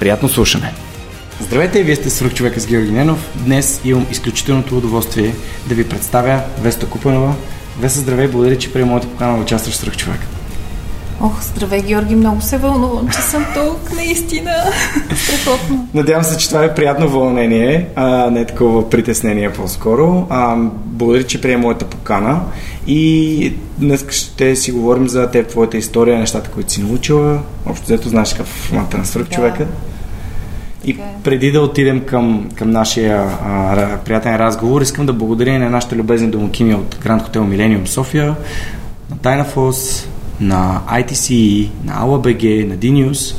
Приятно слушане! Здравейте, вие сте свръх човека с Георги Ненов. Днес имам изключителното удоволствие да ви представя Веста Купанова. Веста, здравей, благодаря, че приема моята покана да участваш в свръх човека. Ох, здравей, Георги, много се вълнувам, че съм тук, наистина. Страхотно. Надявам се, че това е приятно вълнение, а не такова притеснение по-скоро. А, благодаря, че приема моята покана и днес ще си говорим за теб, твоята история, нещата, които си научила. Общо взето знаеш какъв формата на свръх човека. И okay. преди да отидем към, към нашия а, приятен разговор, искам да благодаря на нашите любезни домакини от Гранд Хотел Милениум София, на Dynaforce, на ITC, на ALABG, на DNews,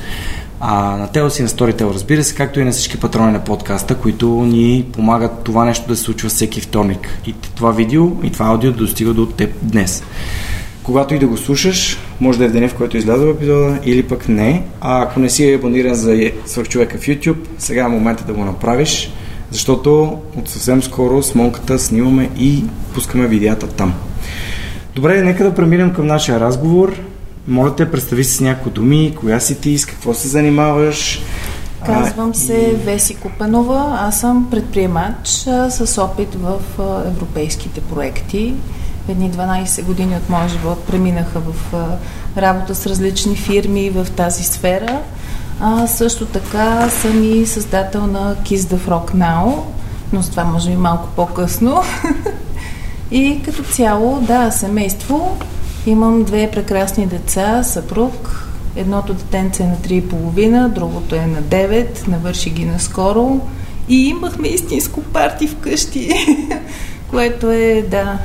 а, на Телос и на Storytel, разбира се, както и на всички патрони на подкаста, които ни помагат това нещо да се случва всеки вторник. И това видео и това аудио да достига до теб днес. Когато и да го слушаш, може да е в деня, в който е в епизода, или пък не. А ако не си абониран за свърхчовека в YouTube, сега е момента да го направиш, защото от съвсем скоро с Монката снимаме и пускаме видеята там. Добре, нека да преминем към нашия разговор. Моля те, представи си с някои думи, коя си ти, с какво се занимаваш. Казвам се Веси Купенова. Аз съм предприемач с опит в европейските проекти. Едни 12 години от моя живот преминаха в работа с различни фирми в тази сфера. А, също така съм и създател на Kiss the Frog Now, но с това може би малко по-късно. И като цяло, да, семейство. Имам две прекрасни деца, съпруг. Едното детенце е на 3,5, другото е на 9, навърши ги наскоро. И имахме истинско парти вкъщи, което е, да,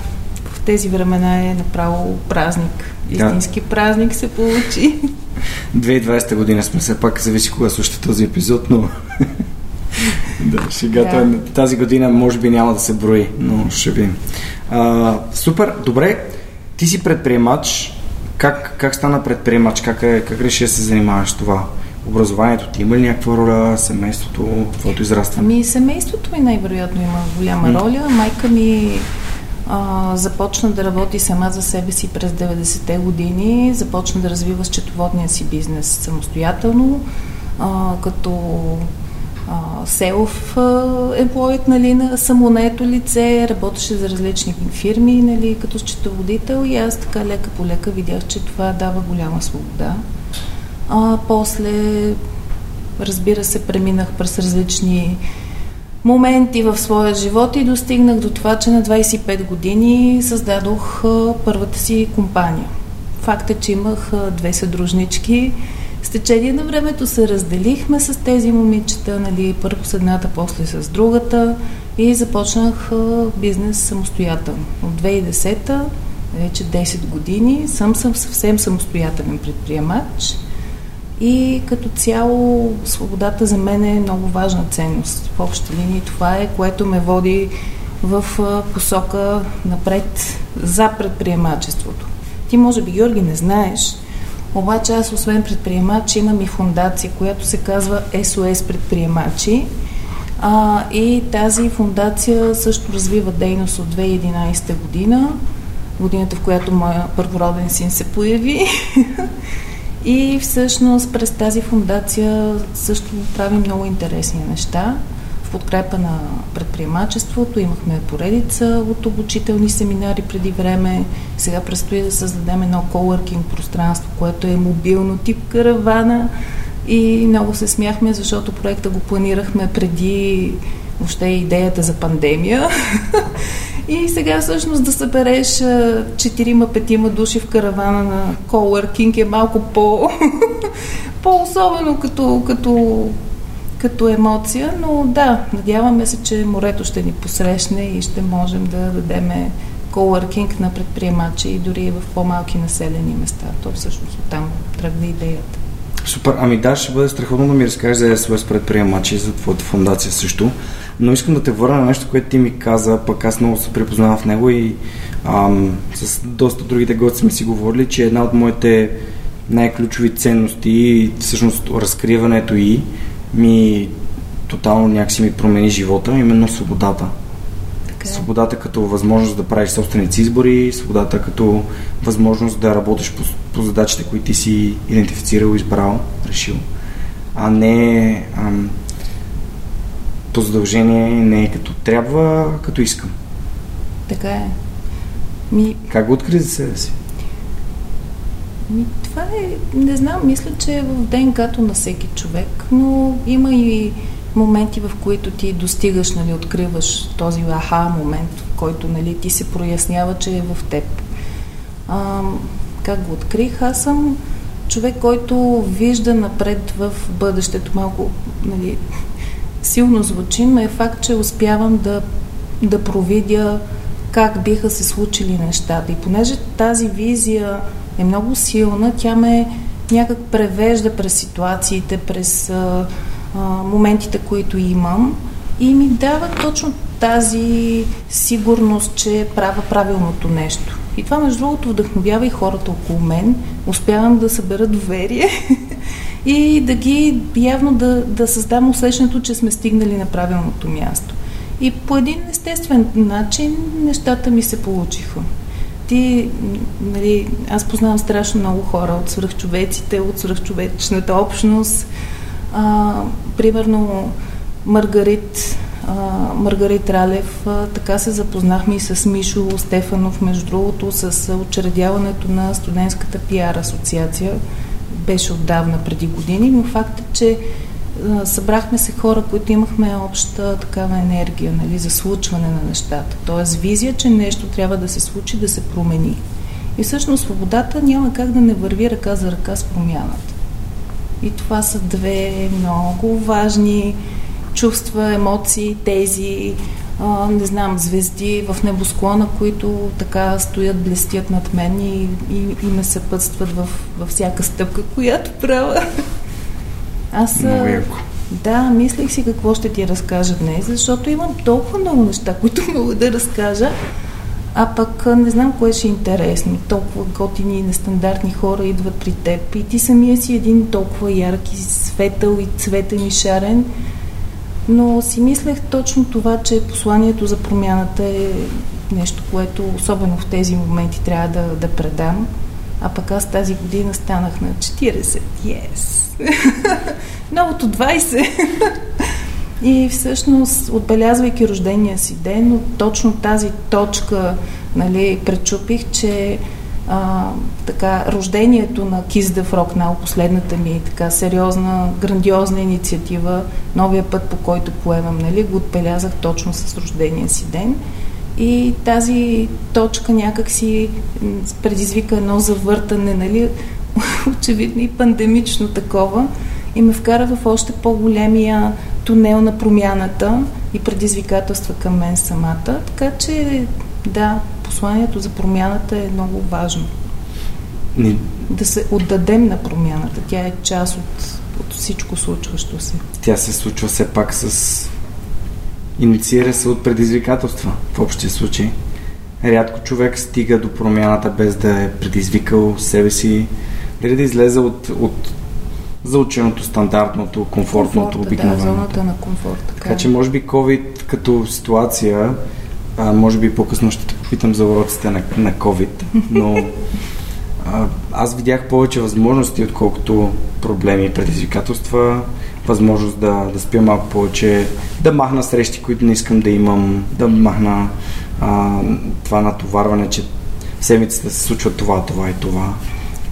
тези времена е направо празник. Истински да. празник се получи. 2020 година сме все пак, зависи кога слушате този епизод, но да, шегата да. тази година може би няма да се брои, но ще видим. А, супер, добре. Ти си предприемач. Как, как стана предприемач? Как, е, как реши да се занимаваш това? Образованието ти има ли някаква роля? Семейството, твоето израстване? Ами, семейството ми най-вероятно има голяма роля. Майка ми а, започна да работи сама за себе си през 90-те години. Започна да развива счетоводния си бизнес самостоятелно, а, като селф емплоид, нали, на самонето лице, работеше за различни фирми, нали, като счетоводител и аз така лека по лека видях, че това дава голяма свобода. А, после, разбира се, преминах през различни моменти в своя живот и достигнах до това, че на 25 години създадох първата си компания. Факт е, че имах две съдружнички, с течение на времето се разделихме с тези момичета, нали, първо с едната, после с другата и започнах бизнес самостоятелно. От 2010-та, вече 10 години, съм, съм съвсем самостоятелен предприемач и като цяло свободата за мен е много важна ценност. В общи линии това е, което ме води в посока напред за предприемачеството. Ти може би, Георги, не знаеш, Обаче аз, освен предприемач, имам и фундация, която се казва СОС предприемачи. А, и тази фундация също развива дейност от 2011 година, годината в която моя първороден син се появи. и всъщност през тази фундация също правим много интересни неща в подкрепа на предприемачеството. Имахме поредица от обучителни семинари преди време. Сега предстои да създадем едно колоркинг пространство, което е мобилно тип каравана. И много се смяхме, защото проекта го планирахме преди въобще идеята за пандемия. И сега всъщност да събереш четирима-петима души в каравана на колоркинг е малко по, по-особено като, като като емоция, но да, надяваме се, че морето ще ни посрещне и ще можем да дадем колоркинг на предприемачи и дори в по-малки населени места. То всъщност оттам тръгва идеята. Супер. Ами да, ще бъде страхотно да ми разкажеш за СОС предприемачи, за твоята фундация също. Но искам да те върна на нещо, което ти ми каза, пък аз много се припознавам в него и ам, с доста другите гости сме си говорили, че една от моите най-ключови ценности и всъщност разкриването и ми тотално някакси ми промени живота, именно свободата. Така. Е. Свободата като възможност да правиш собственици избори, свободата като възможност да работиш по, по задачите, които ти си идентифицирал, избрал, решил. А не ам, по задължение, не като трябва, като искам. Така е. Ми... Как го откри за себе си? Ми, това е, не знам, мисля, че е в ДНК-то на всеки човек, но има и моменти, в които ти достигаш, нали, откриваш този аха момент, в който нали, ти се прояснява, че е в теб. А, как го открих? Аз съм човек, който вижда напред в бъдещето. Малко нали, силно звучи, но е факт, че успявам да, да провидя как биха се случили нещата. И понеже тази визия е много силна. Тя ме някак превежда през ситуациите, през моментите, които имам и ми дава точно тази сигурност, че правя правилното нещо. И това, между другото, вдъхновява и хората около мен. Успявам да събера доверие и да ги явно да, да създам усещането, че сме стигнали на правилното място. И по един естествен начин нещата ми се получиха ти, нали, аз познавам страшно много хора от свръхчовеците, от свръхчовечната общност. А, примерно Маргарит, а, Маргарит Ралев, а, така се запознахме и с Мишо Стефанов, между другото, с учредяването на студентската пиар асоциация. Беше отдавна, преди години, но факт е, че събрахме се хора, които имахме обща такава енергия нали, за случване на нещата. Тоест визия, че нещо трябва да се случи, да се промени. И всъщност свободата няма как да не върви ръка за ръка с промяната. И това са две много важни чувства, емоции, тези, а, не знам, звезди в небосклона, които така стоят, блестят над мен и, и, и ме съпътстват в, във всяка стъпка, която правя. Аз, много яко. Да, мислих си какво ще ти разкажа днес, защото имам толкова много неща, които мога да разкажа, а пък не знам кое ще е интересно. Толкова готини и нестандартни хора идват при теб и ти самия си един толкова ярки, светъл и цветен и шарен. Но си мислех точно това, че посланието за промяната е нещо, което особено в тези моменти трябва да, да предам. А пък аз тази година станах на 40. Yes! Новото 20. И всъщност, отбелязвайки рождения си ден, от точно тази точка нали, пречупих, че а, така, рождението на Kiss the Frog последната ми така сериозна, грандиозна инициатива, новия път, по който поемам, нали, го отбелязах точно с рождения си ден. И тази точка някак си предизвика едно завъртане, нали, очевидно и пандемично такова, и ме вкара в още по-големия тунел на промяната и предизвикателства към мен самата. Така че, да, посланието за промяната е много важно. Не. Да се отдадем на промяната. Тя е част от, от всичко случващо се. Тя се случва все пак с... Инициира се от предизвикателства в общия случай. Рядко човек стига до промяната без да е предизвикал себе си дали да излезе от, от заученото, стандартното, комфортното, обикновеното. Да, зоната на комфорт. Така, така че може би COVID като ситуация, а, може би по-късно ще те попитам за уроците на, на COVID, но а, аз видях повече възможности, отколкото проблеми и предизвикателства, възможност да, да спя малко повече, да махна срещи, които не искам да имам, да махна а, това натоварване, че в седмицата се случва това, това и това.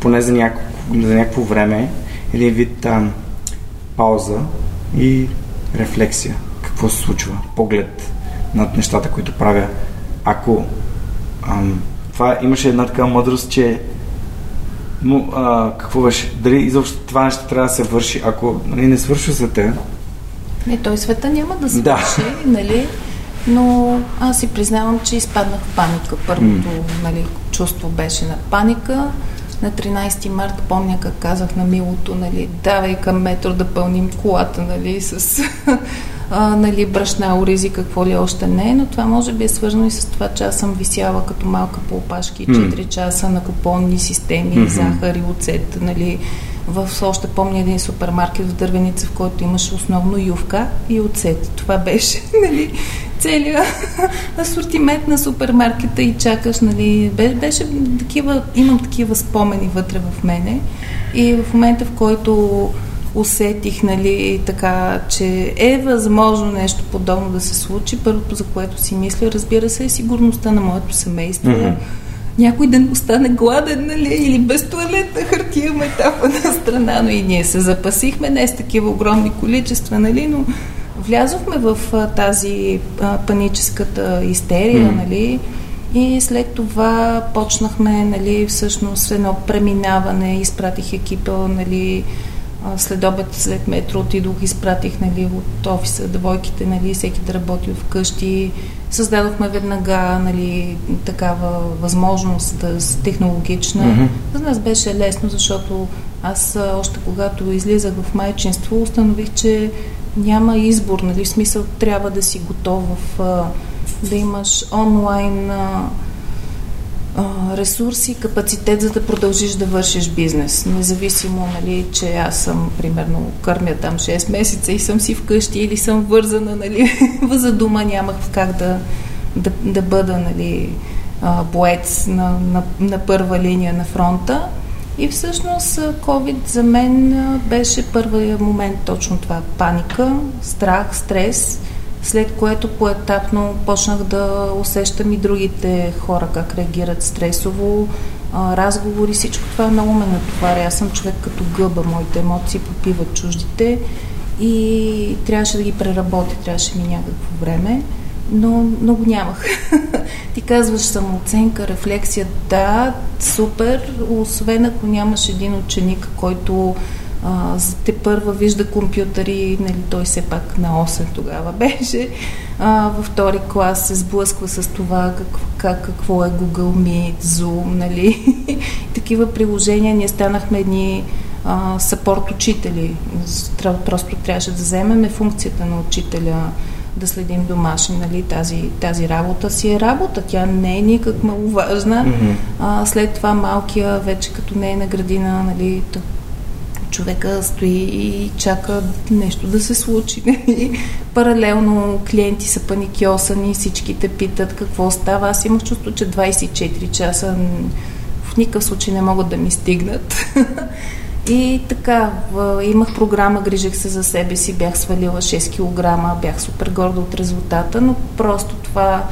Поне за, няколко, за някакво време един вид а, пауза и рефлексия. Какво се случва? Поглед над нещата, които правя. Ако ам, това имаше една така мъдрост, че но, а, какво беше? Дали изобщо това нещо трябва да се върши, ако нали, не свършва за те? Не, той света няма да свърши, да. нали? Но аз си признавам, че изпаднах в паника. Първото mm. нали, чувство беше на паника. На 13 март помня как казах на Милото, нали, давай към метро да пълним колата, нали, с а, нали, брашна, оризи, какво ли още не, но това може би е свързано и с това, че аз съм висяла като малка по опашки 4 mm. часа на купонни системи, mm-hmm. захар и оцет, нали, в още помня един супермаркет в Дървеница, в който имаше основно ювка и оцет. Това беше, нали, целият асортимент на супермаркета и чакаш, нали, беше такива, имам такива спомени вътре в мене и в момента, в който усетих, нали, така, че е възможно нещо подобно да се случи. Първото, за което си мисля, разбира се, е сигурността на моето семейство. Mm-hmm. Някой да не остане гладен, нали, или без туалетна хартия метафа на страна, но и ние се запасихме, не с такива огромни количества, нали, но влязохме в а, тази а, паническата истерия, mm. нали, и след това почнахме, нали, всъщност едно преминаване, изпратих екипа, нали, след обед, след метро отидох, изпратих нали, от офиса девойките, нали, всеки да работи вкъщи. Създадохме веднага нали, такава възможност да, технологична. Mm-hmm. За нас беше лесно, защото аз още когато излизах в майчинство, установих, че няма избор, нали, в смисъл трябва да си готов в, да имаш онлайн ресурси капацитет, за да продължиш да вършиш бизнес. Независимо, нали, че аз съм, примерно, кърмя там 6 месеца и съм си вкъщи или съм вързана, нали, за дома нямах как да, да, да бъда, нали, боец на, на, на първа линия на фронта. И всъщност COVID за мен беше първият момент точно това. Паника, страх, стрес – след което поетапно почнах да усещам и другите хора как реагират стресово, разговори, всичко това много ме натоваря. Аз съм човек като гъба, моите емоции попиват чуждите и трябваше да ги преработя, трябваше ми някакво време, но много нямах. Ти казваш самооценка, рефлексия, да, супер, освен ако нямаш един ученик, който а, те първа вижда компютъри, нали, той все пак на 8 тогава беше, а, във втори клас се сблъсква с това как, как, какво е Google Meet, Zoom, нали, такива приложения. Ние станахме едни съпорт учители. Просто трябваше да вземеме функцията на учителя да следим домашни, нали, тази, тази работа си е работа, тя не е никак маловажна. Mm-hmm. А, след това малкия, вече като не е на градина, нали, човека стои и чака нещо да се случи. Паралелно клиенти са паникьосани, всички те питат какво става. Аз имах чувство, че 24 часа в никакъв случай не могат да ми стигнат. И така, имах програма, грижих се за себе си, бях свалила 6 кг, бях супер горда от резултата, но просто това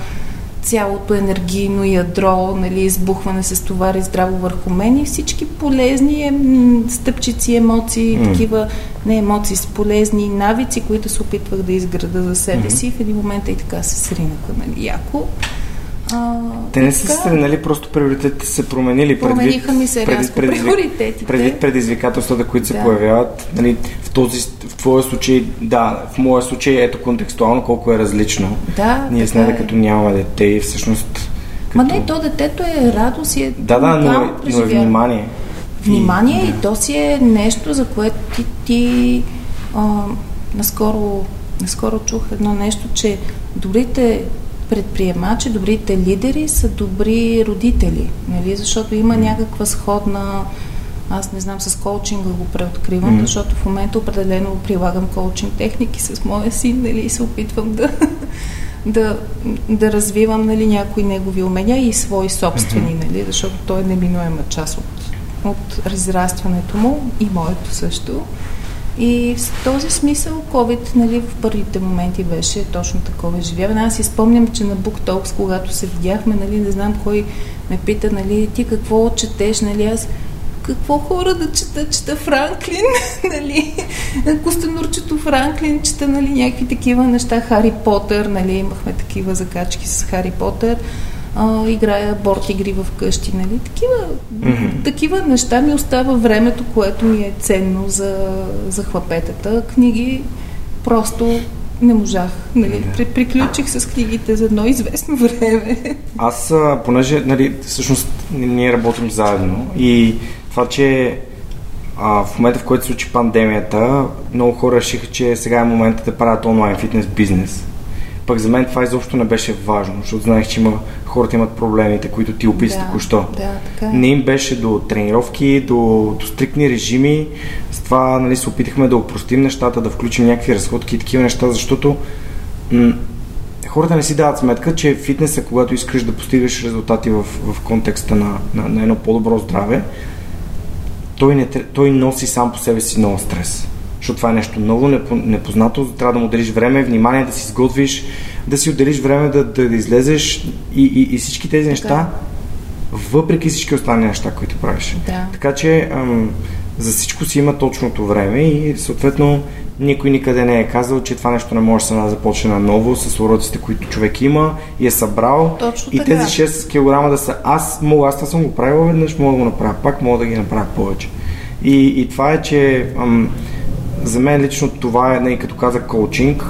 цялото енергийно ядро, нали, избухване се стовари здраво върху мен и всички полезни стъпчици, емоции, mm. такива, не емоции, с полезни навици, които се опитвах да изграда за себе mm-hmm. си. В един момент и така се сринаха, нали, яко. А, Те не са се нали, просто приоритетите се променили. Промениха ми се пред, пред, приоритетите. Предвид предизвикателствата, които се да. появяват. Нали, в, този, в твоя случай, да, в моя случай ето контекстуално колко е различно. Да, Ние с нея, е. като нямаме дете и всъщност... Като... Ма не, то детето е радост и е Да, да, но, е, но е внимание. Внимание и, да. и то си е нещо, за което ти, ти а, наскоро, наскоро чух едно нещо, че добрите предприемачи, добрите лидери са добри родители, нали? защото има някаква сходна Аз не знам, с коучинга го преоткривам, mm-hmm. защото в момента определено прилагам коучинг техники с моя син, нали, и се опитвам да, да, да развивам нали, някои негови умения и свои собствени, mm-hmm. нали, защото той е неминуема част от, от разрастването му и моето също. И в този смисъл COVID нали, в първите моменти беше точно такова изживяване. Аз си спомням, че на BookTalks, когато се видяхме, нали, не знам кой ме пита, нали, ти какво четеш, нали, аз какво хора да чета, чета Франклин, нали, Костенурчето Франклин, чета, нали, някакви такива неща, Хари Потър, нали, имахме такива закачки с Хари Потър, а, играя борт игри в къщи, нали, такива, mm-hmm. такива неща ми остава времето, което ми е ценно за, за хлапетата. Книги просто не можах. Нали? При, приключих с книгите за едно известно време. Аз, понеже, нали, всъщност ние работим заедно и това, че а, в момента, в който се случи пандемията, много хора решиха, че сега е момента да правят онлайн фитнес бизнес. Пък за мен това изобщо не беше важно, защото знаех, че има, хората имат проблемите, които ти описа да, току-що. Да, така е. Не им беше до тренировки, до, до стриктни режими. С това нали, се опитахме да упростим нещата, да включим някакви разходки и такива неща, защото м- хората не си дават сметка, че фитнеса, когато искаш да постигаш резултати в, в контекста на, на, на едно по-добро здраве, той, не, той носи сам по себе си много стрес. Защото това е нещо много непознато, трябва да му отделиш време, внимание да си изготвиш, да си отделиш време да, да, да излезеш и, и, и всички тези неща, въпреки всички останали неща, които правиш. Да. Така че ам, за всичко си има точното време и съответно никой никъде не е казал, че това нещо не може да се започне на ново с уроците, които човек има и е събрал. Точно и тези 6 кг да са аз мога, аз съм го правил веднъж, мога да го направя пак, мога да ги направя повече. И, и това е, че ам, за мен лично това е, не, като каза коучинг,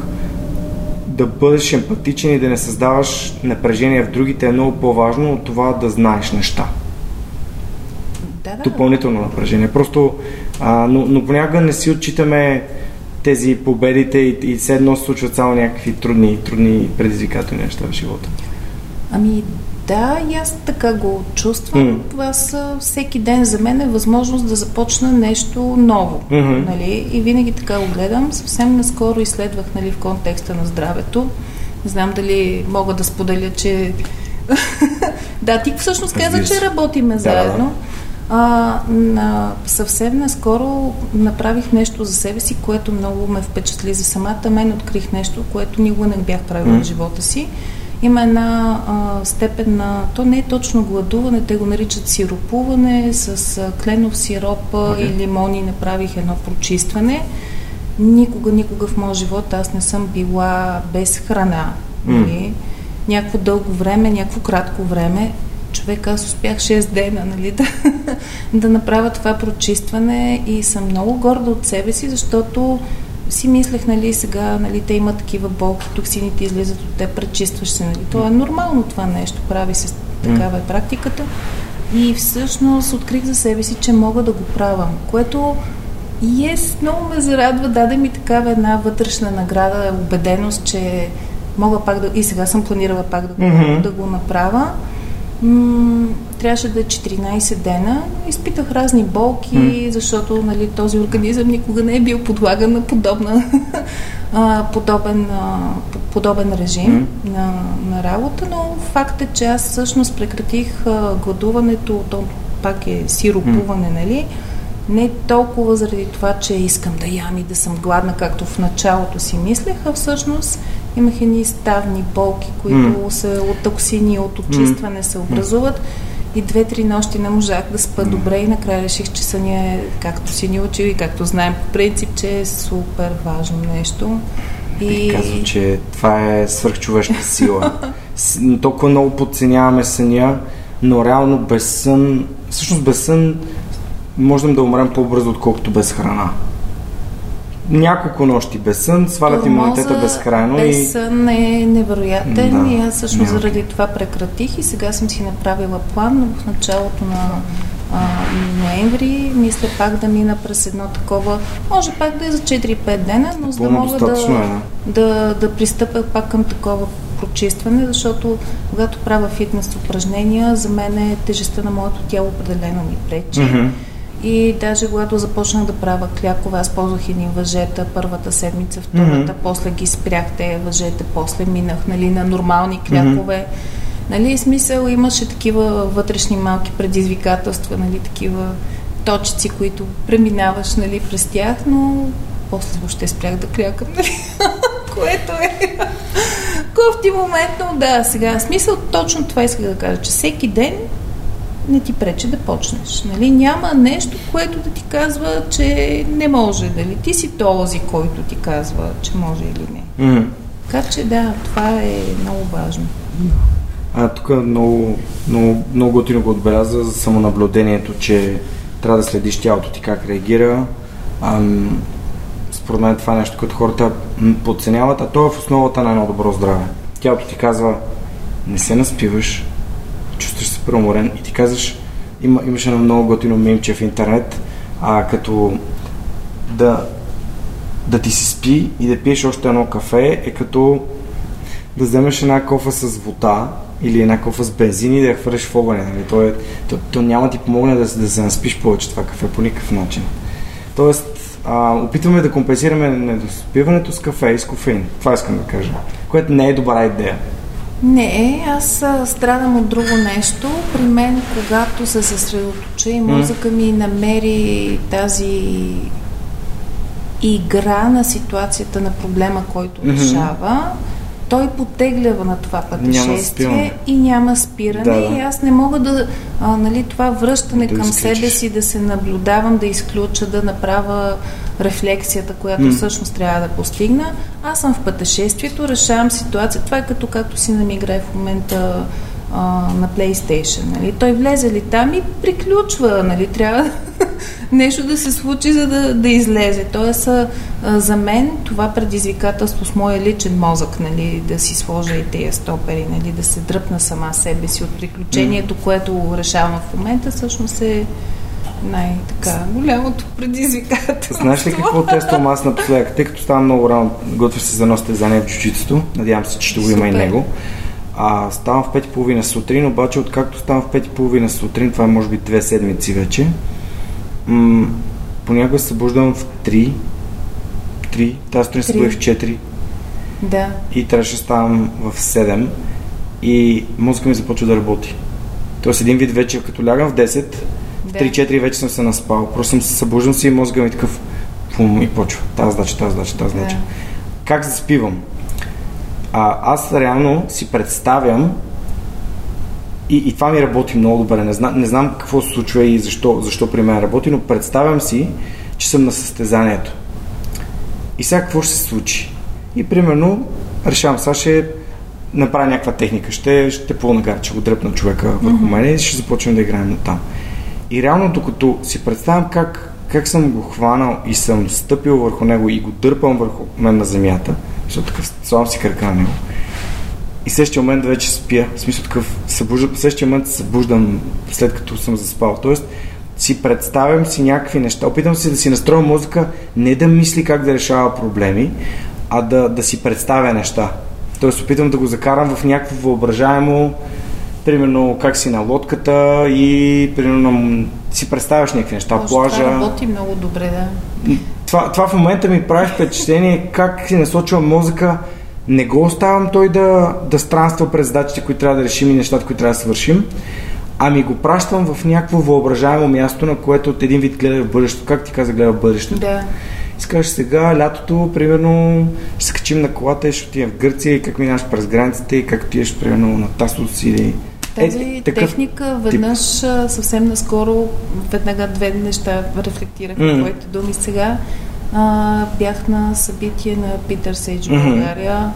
да бъдеш емпатичен и да не създаваш напрежение в другите е много по-важно от това да знаеш неща. Да, да. Допълнително напрежение. Просто, а, но, но понякога не си отчитаме тези победите и, и все едно се случват само някакви трудни, трудни предизвикателни неща в живота. Ами да, и аз така го чувствам. Mm. Всеки ден за мен е възможност да започна нещо ново. Mm-hmm. Нали? И винаги така го гледам. Съвсем наскоро изследвах нали, в контекста на здравето. Не знам дали мога да споделя, че... да, ти всъщност каза, че работиме заедно. Да. А, на, съвсем наскоро направих нещо за себе си, което много ме впечатли за самата мен. Открих нещо, което никога не бях правила mm. в живота си. Има една а, степен на... То не е точно гладуване, те го наричат сиропуване с а, кленов сироп okay. и лимони. Направих едно прочистване. Никога, никога в моя живот аз не съм била без храна. Mm. Нали? Някакво дълго време, някакво кратко време човек, аз успях 6 дена нали, да, да направя това прочистване и съм много горда от себе си, защото си мислех, нали, сега, нали, те имат такива болки, токсините излизат от те, пречистваш се, нали. То е нормално това нещо, прави се, такава е практиката. И всъщност открих за себе си, че мога да го правя, което и е, много ме зарадва, даде ми такава една вътрешна награда, убеденост, че мога пак да... И сега съм планирала пак да го, mm-hmm. да го направя. М- трябваше да е 14 дена. Изпитах разни болки, mm. защото нали, този организъм никога не е бил подлаган на подобна, подобен, подобен режим mm. на, на работа, но факт е, че аз всъщност прекратих гладуването, то пак е сиропуване, mm. нали? Не толкова заради това, че искам да ям и да съм гладна, както в началото си мислех, а всъщност имах едни ставни болки, които mm. са от токсини, от очистване mm. се образуват. И две-три нощи не можах да спа добре и накрая реших, че съня е, както си ни учил и както знаем по принцип, че е супер важно нещо. И казва, че това е свърхчовешка сила. Толкова много подценяваме съня, но реално без сън, всъщност без сън можем да умрем по-бързо, отколкото без храна няколко нощи без сън, свалят имунитета безкрайно. Без и... сън е невероятен да, и аз също няма. заради това прекратих и сега съм си направила план в началото на а, ноември. Мисля пак да мина през едно такова, може пак да е за 4-5 дена, но за да мога да, е. да, да пристъпя пак към такова прочистване, защото когато правя фитнес упражнения, за мен е тежестта на моето тяло определено ми пречи. Mm-hmm И даже когато започнах да правя клякове, аз ползвах едни въжета първата седмица, втората, mm-hmm. после ги спрях те въжете, после минах нали, на нормални клякове. Mm-hmm. Нали, смисъл имаше такива вътрешни малки предизвикателства, нали, такива точици, които преминаваш нали, през тях, но после въобще спрях да клякам, нали? което е кофти момент, но да, сега смисъл точно това исках да кажа, че всеки ден не ти пречи да почнеш. Нали? Няма нещо, което да ти казва, че не може. Дали ти си този, който ти казва, че може или не. Mm. Така че да, това е много важно. А тук много, много, много готино го отбеляза за самонаблюдението, че трябва да следиш тялото ти как реагира. Ам, според мен това е нещо, което хората подценяват, а то е в основата на едно добро здраве. Тялото ти казва, не се наспиваш, чувстваш се преуморен и ти казваш, има, имаше едно много готино мимче в интернет, а, като да, да ти се спи и да пиеш още едно кафе е като да вземеш една кофа с вода или една кофа с бензин и да я хвърляш в огъня. Нали? То, е, то, то, няма ти помогне да, да се наспиш повече това кафе по никакъв начин. Тоест, а, опитваме да компенсираме недоспиването с кафе и с кофеин. Това искам да кажа. Което не е добра идея. Не, аз страдам от друго нещо. При мен, когато се съсредоточа и мозъка ми намери тази игра на ситуацията на проблема, който решава, той потеглява на това пътешествие няма и няма спиране. Да, да. И аз не мога да, а, нали, това връщане да към изключиш. себе си, да се наблюдавам, да изключа, да направя рефлексията, която mm. всъщност трябва да постигна. Аз съм в пътешествието, решавам ситуация. Това е като както си нам играе в момента а, на PlayStation. Нали? Той влезе ли там и приключва. Нали? Трябва нещо да се случи, за да, да излезе. Тоест, а, за мен това предизвикателство с моя личен мозък, нали, да си сложа и тези стопери, нали, да се дръпна сама себе си от приключението, което решавам в момента, всъщност е най-така голямото предизвикателство. Знаеш ли какво тествам аз напоследък? Тъй като ставам много рано, готвя се за едно стезание в джуджитото, надявам се, че ще го има и него. А, ставам в 5.30 сутрин, обаче откакто ставам в 5.30 сутрин, това е може би две седмици вече, м- понякога се събуждам в 3, 3, тази сутрин се в 4. Да. И трябваше да ставам в 7 и мозъка ми започва да работи. Тоест един вид вече, като лягам в 10, в 3-4 вече съм се наспал. Просто съм се събуждам си и мозъка ми такъв пум и почва. Тази задача, тази задача, тази задача. Да. Как заспивам? А, аз реално си представям и, и това ми работи много добре. Не, знам, не знам какво се случва и защо, защо при мен работи, но представям си, че съм на състезанието. И сега какво ще се случи? И примерно решавам, сега ще направя някаква техника, ще, ще пълна ще го дръпна човека върху mm-hmm. мен и ще започнем да играем на там. И реално, докато си представям как, как съм го хванал и съм стъпил върху него и го дърпам върху мен на земята, защото такъв слабам си кръка на него, и същия момент вече спя. В смисъл такъв, събуждам, в същия момент се събуждам след като съм заспал. Тоест, си представям си някакви неща. Опитам се да си настроя музика, не да мисли как да решава проблеми, а да, да си представя неща. Тоест, опитам да го закарам в някакво въображаемо, примерно как си на лодката и примерно си представяш някакви неща, Може, плажа. Това работи много добре, да. Това, това в момента ми прави впечатление как си насочвам мозъка не го оставам той да, да странства през задачите, които трябва да решим и нещата, които трябва да свършим, ами го пращам в някакво въображаемо място, на което от един вид гледа в бъдещето. Как ти каза, гледа в бъдещето? Да. Искаш сега, лятото, примерно, ще се качим на колата и ще отидем в Гърция и как минаш през границите и как отидеш, примерно, на Тасос или... Тази е, такъв техника веднъж тип. съвсем наскоро, веднага две неща рефлектирах mm. твоите думи сега а, бях на събитие на Питър Сейдж в mm-hmm. България.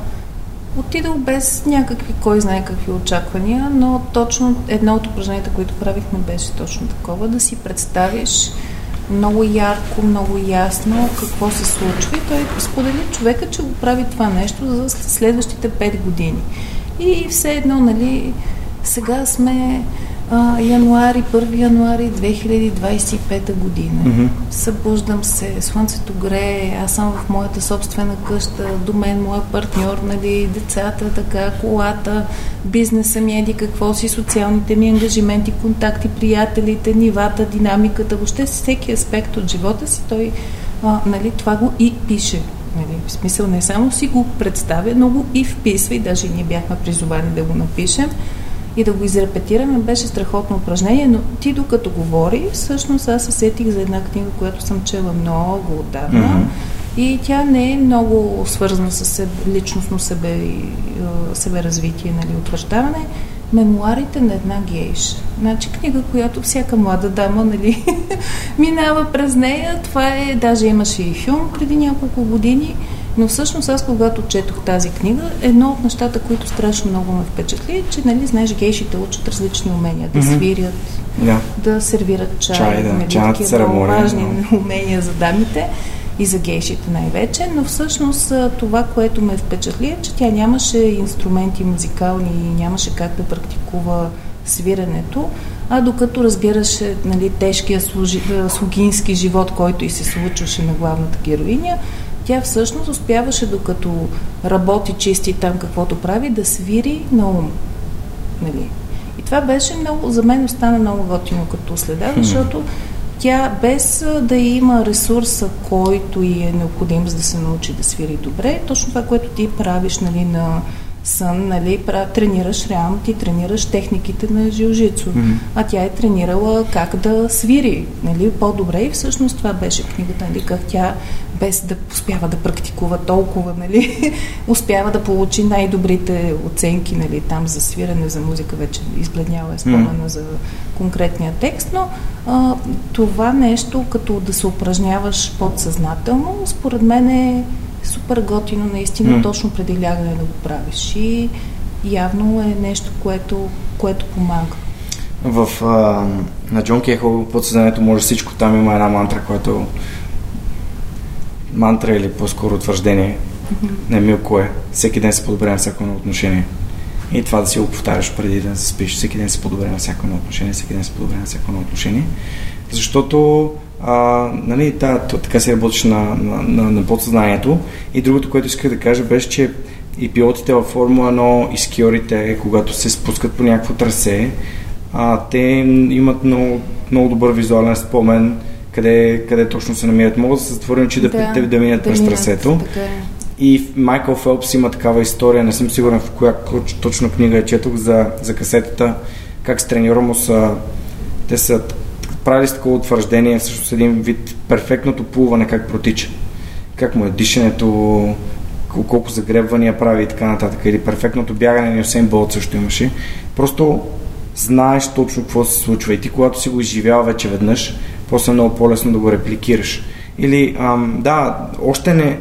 Отидох без някакви, кой знае какви очаквания, но точно едно от упражненията, които правихме, беше точно такова, да си представиш много ярко, много ясно какво се случва и той сподели човека, че го прави това нещо за следващите 5 години. И все едно, нали, сега сме а, януари, 1 януари 2025 година. Мгм. Събуждам се, слънцето грее, аз съм в моята собствена къща, до мен моя партньор, нали, децата, така, колата, бизнеса ми, еди какво си, социалните ми ангажименти, контакти, приятелите, нивата, динамиката, въобще всеки аспект от живота си, той а, нали, това го и пише. Нали, в смисъл не само си го представя, но го и вписва и даже ние бяхме призовани да го напишем и да го изрепетираме беше страхотно упражнение, но ти докато говори, всъщност аз се сетих за една книга, която съм чела много отдавна Мгм. и тя не е много свързана с себе, личностно себе, и, а, себеразвитие, нали, утвърждаване. Мемуарите на една гейша. Значи книга, която всяка млада дама нали, минава през нея. Това е, даже имаше и филм преди няколко години. Но всъщност аз, когато четох тази книга, едно от нещата, които страшно много ме впечатли, е, че, нали, знаеш, гейшите учат различни умения. Да свирят, Да. да сервират чай, Чай, да, нали, чайната церемония, важни умения за дамите и за гейшите най-вече, но всъщност това, което ме впечатли е, че тя нямаше инструменти музикални и нямаше как да практикува свиренето, а докато разбираше нали, тежкия служи, слугински живот, който и се случваше на главната героиня, тя всъщност успяваше, докато работи, чисти там каквото прави, да свири на ум. Нали? И това беше много, за мен остана много готино като следа, защото тя без да има ресурса, който и е необходим за да се научи да свири добре, точно това, което ти правиш нали, на сън, нали, пра- тренираш реално, ти тренираш техниките на жилжицу, Мгм. а тя е тренирала как да свири нали, по-добре. И всъщност това беше книгата, нали, как тя без да успява да практикува толкова, нали, успява да получи най-добрите оценки нали, там за свирене, за музика, вече избледнява е спомена за конкретния текст, но а, това нещо, като да се упражняваш подсъзнателно, според мен е супер готино наистина, М. точно преди лягане да го правиш и явно е нещо, което, което помага. В, а, на Джон Кехол подсъзнанието може всичко. Там има една мантра, която мантра или по-скоро твърждение на Милко е. Всеки ден се подобрява всяко едно отношение. И това да си го повтаряш преди да се спиш. Всеки ден се подобрява всяко едно отношение, всеки ден се подобрява всяко едно отношение. Защото а, нали, та, така си работиш на, на, на, на подсъзнанието. И другото, което исках да кажа, беше, че и пилотите във Формула 1 и скиорите, когато се спускат по някакво трасе, а, те имат много, много добър визуален спомен къде, къде точно се намират. Могат да се затворят очи да, да, да, минат през трасето. Е. И Майкъл Фелпс има такава история, не съм сигурен в коя точно книга я четох за, за касетата, как с треньора му са, те са правили такова утвърждение, всъщност един вид перфектното плуване как протича. Как му е дишането, кол- колко загребвания прави и така нататък. Или перфектното бягане на Юсейн Болт също имаше. Просто знаеш точно какво се случва и ти когато си го изживял вече веднъж, после е много по-лесно да го репликираш. Или, ам, да, още не...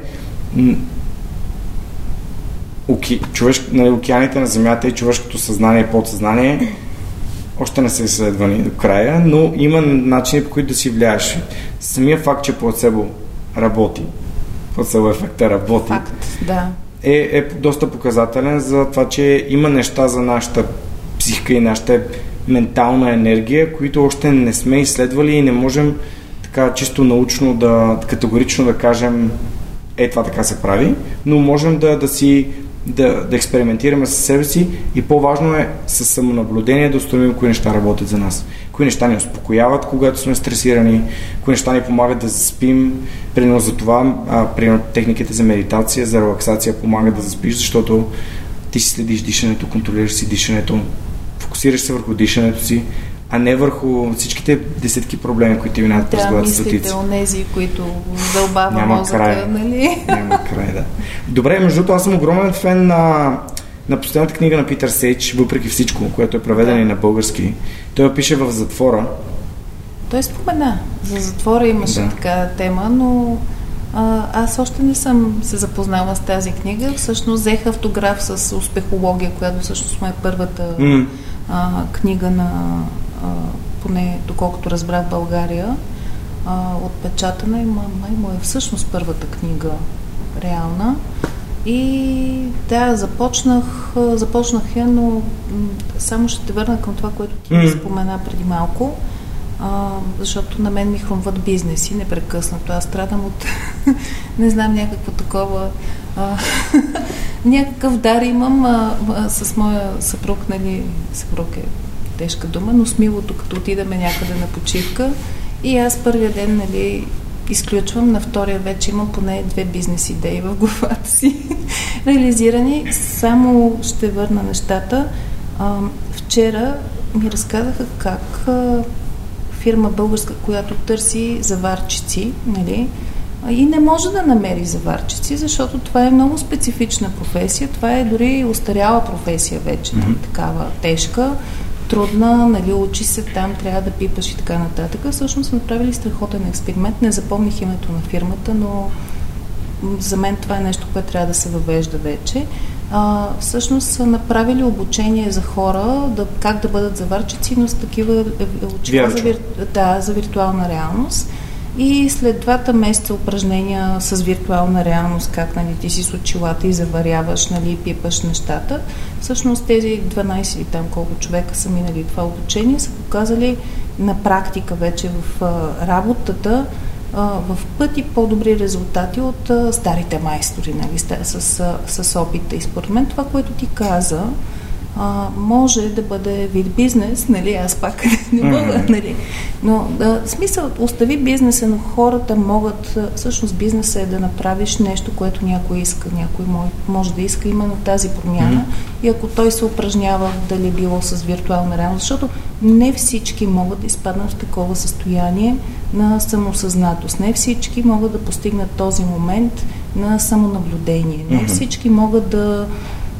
оки, човеш, нали, океаните на Земята и човешкото съзнание и подсъзнание още не са изследвани до края, но има начини по които да си влияеш. Самия факт, че плацебо работи, плацебо ефекта работи, Факт, да. е, е доста показателен за това, че има неща за нашата психика и нашата ментална енергия, които още не сме изследвали и не можем така чисто научно да категорично да кажем е това така се прави, но можем да, да си да, да експериментираме със себе си и по-важно е с самонаблюдение да установим кои неща работят за нас. Кои неща ни успокояват, когато сме стресирани, кои неща ни помагат да заспим. Примерно за това, а, примерно техниките за медитация, за релаксация помагат да заспиш, защото ти си следиш дишането, контролираш си дишането, фокусираш се върху дишането си, а не върху всичките десетки проблеми, които минават през Да, главата стотици. онези, които задълбава Няма мозъка, край. нали? Няма край, да. Добре, между другото, аз съм огромен фен на, на последната книга на Питър Сейч, въпреки всичко, което е преведена и на български. Той пише в затвора. Той спомена. За затвора имаше Да. така тема, но а, аз още не съм се запознала с тази книга. Всъщност взех автограф с успехология, която всъщност е първата М. а, книга на, поне доколкото разбрах България, отпечатана и ма- май му е всъщност първата книга реална. И да, започнах, започнах я, но само ще те върна към това, което ти mm. спомена преди малко, а, защото на мен ми хрумват бизнеси непрекъснато. Аз страдам от, не знам, някакво такова, а, някакъв дар имам а, а, с моя съпруг, нали, съпруг е тежка дума, но с милото, като отидеме някъде на почивка и аз първия ден, нали, изключвам, на втория вече имам поне две бизнес идеи в главата си реализирани. Само ще върна нещата. А, вчера ми разказаха как а, фирма българска, която търси заварчици, нали, и не може да намери заварчици, защото това е много специфична професия. Това е дори устаряла професия вече, mm-hmm. такава тежка трудна, нали, учи се там, трябва да пипаш и така нататък. Всъщност са направили страхотен експеримент. Не запомних името на фирмата, но за мен това е нещо, което трябва да се въвежда вече. А, всъщност са направили обучение за хора, да, как да бъдат заварчици, но с такива е, е, очила за, вир... да, за виртуална реалност. И след двата месеца упражнения с виртуална реалност, как нали, ти си с очилата и заваряваш, нали, пипаш нещата, всъщност тези 12 или там колко човека са минали това обучение, са показали на практика вече в а, работата а, в пъти по-добри резултати от а, старите майстори, нали, с, с, с опита. И според мен това, което ти каза, а, може да бъде вид бизнес, нали, аз пак не мога, mm-hmm. нали. Но да, смисъл, остави бизнеса, но хората могат, всъщност бизнеса е да направиш нещо, което някой иска, някой може да иска именно тази промяна mm-hmm. и ако той се упражнява дали било с виртуална реалност, защото не всички могат да изпаднат в такова състояние на самосъзнатост. Не всички могат да постигнат този момент на самонаблюдение. Не mm-hmm. всички могат да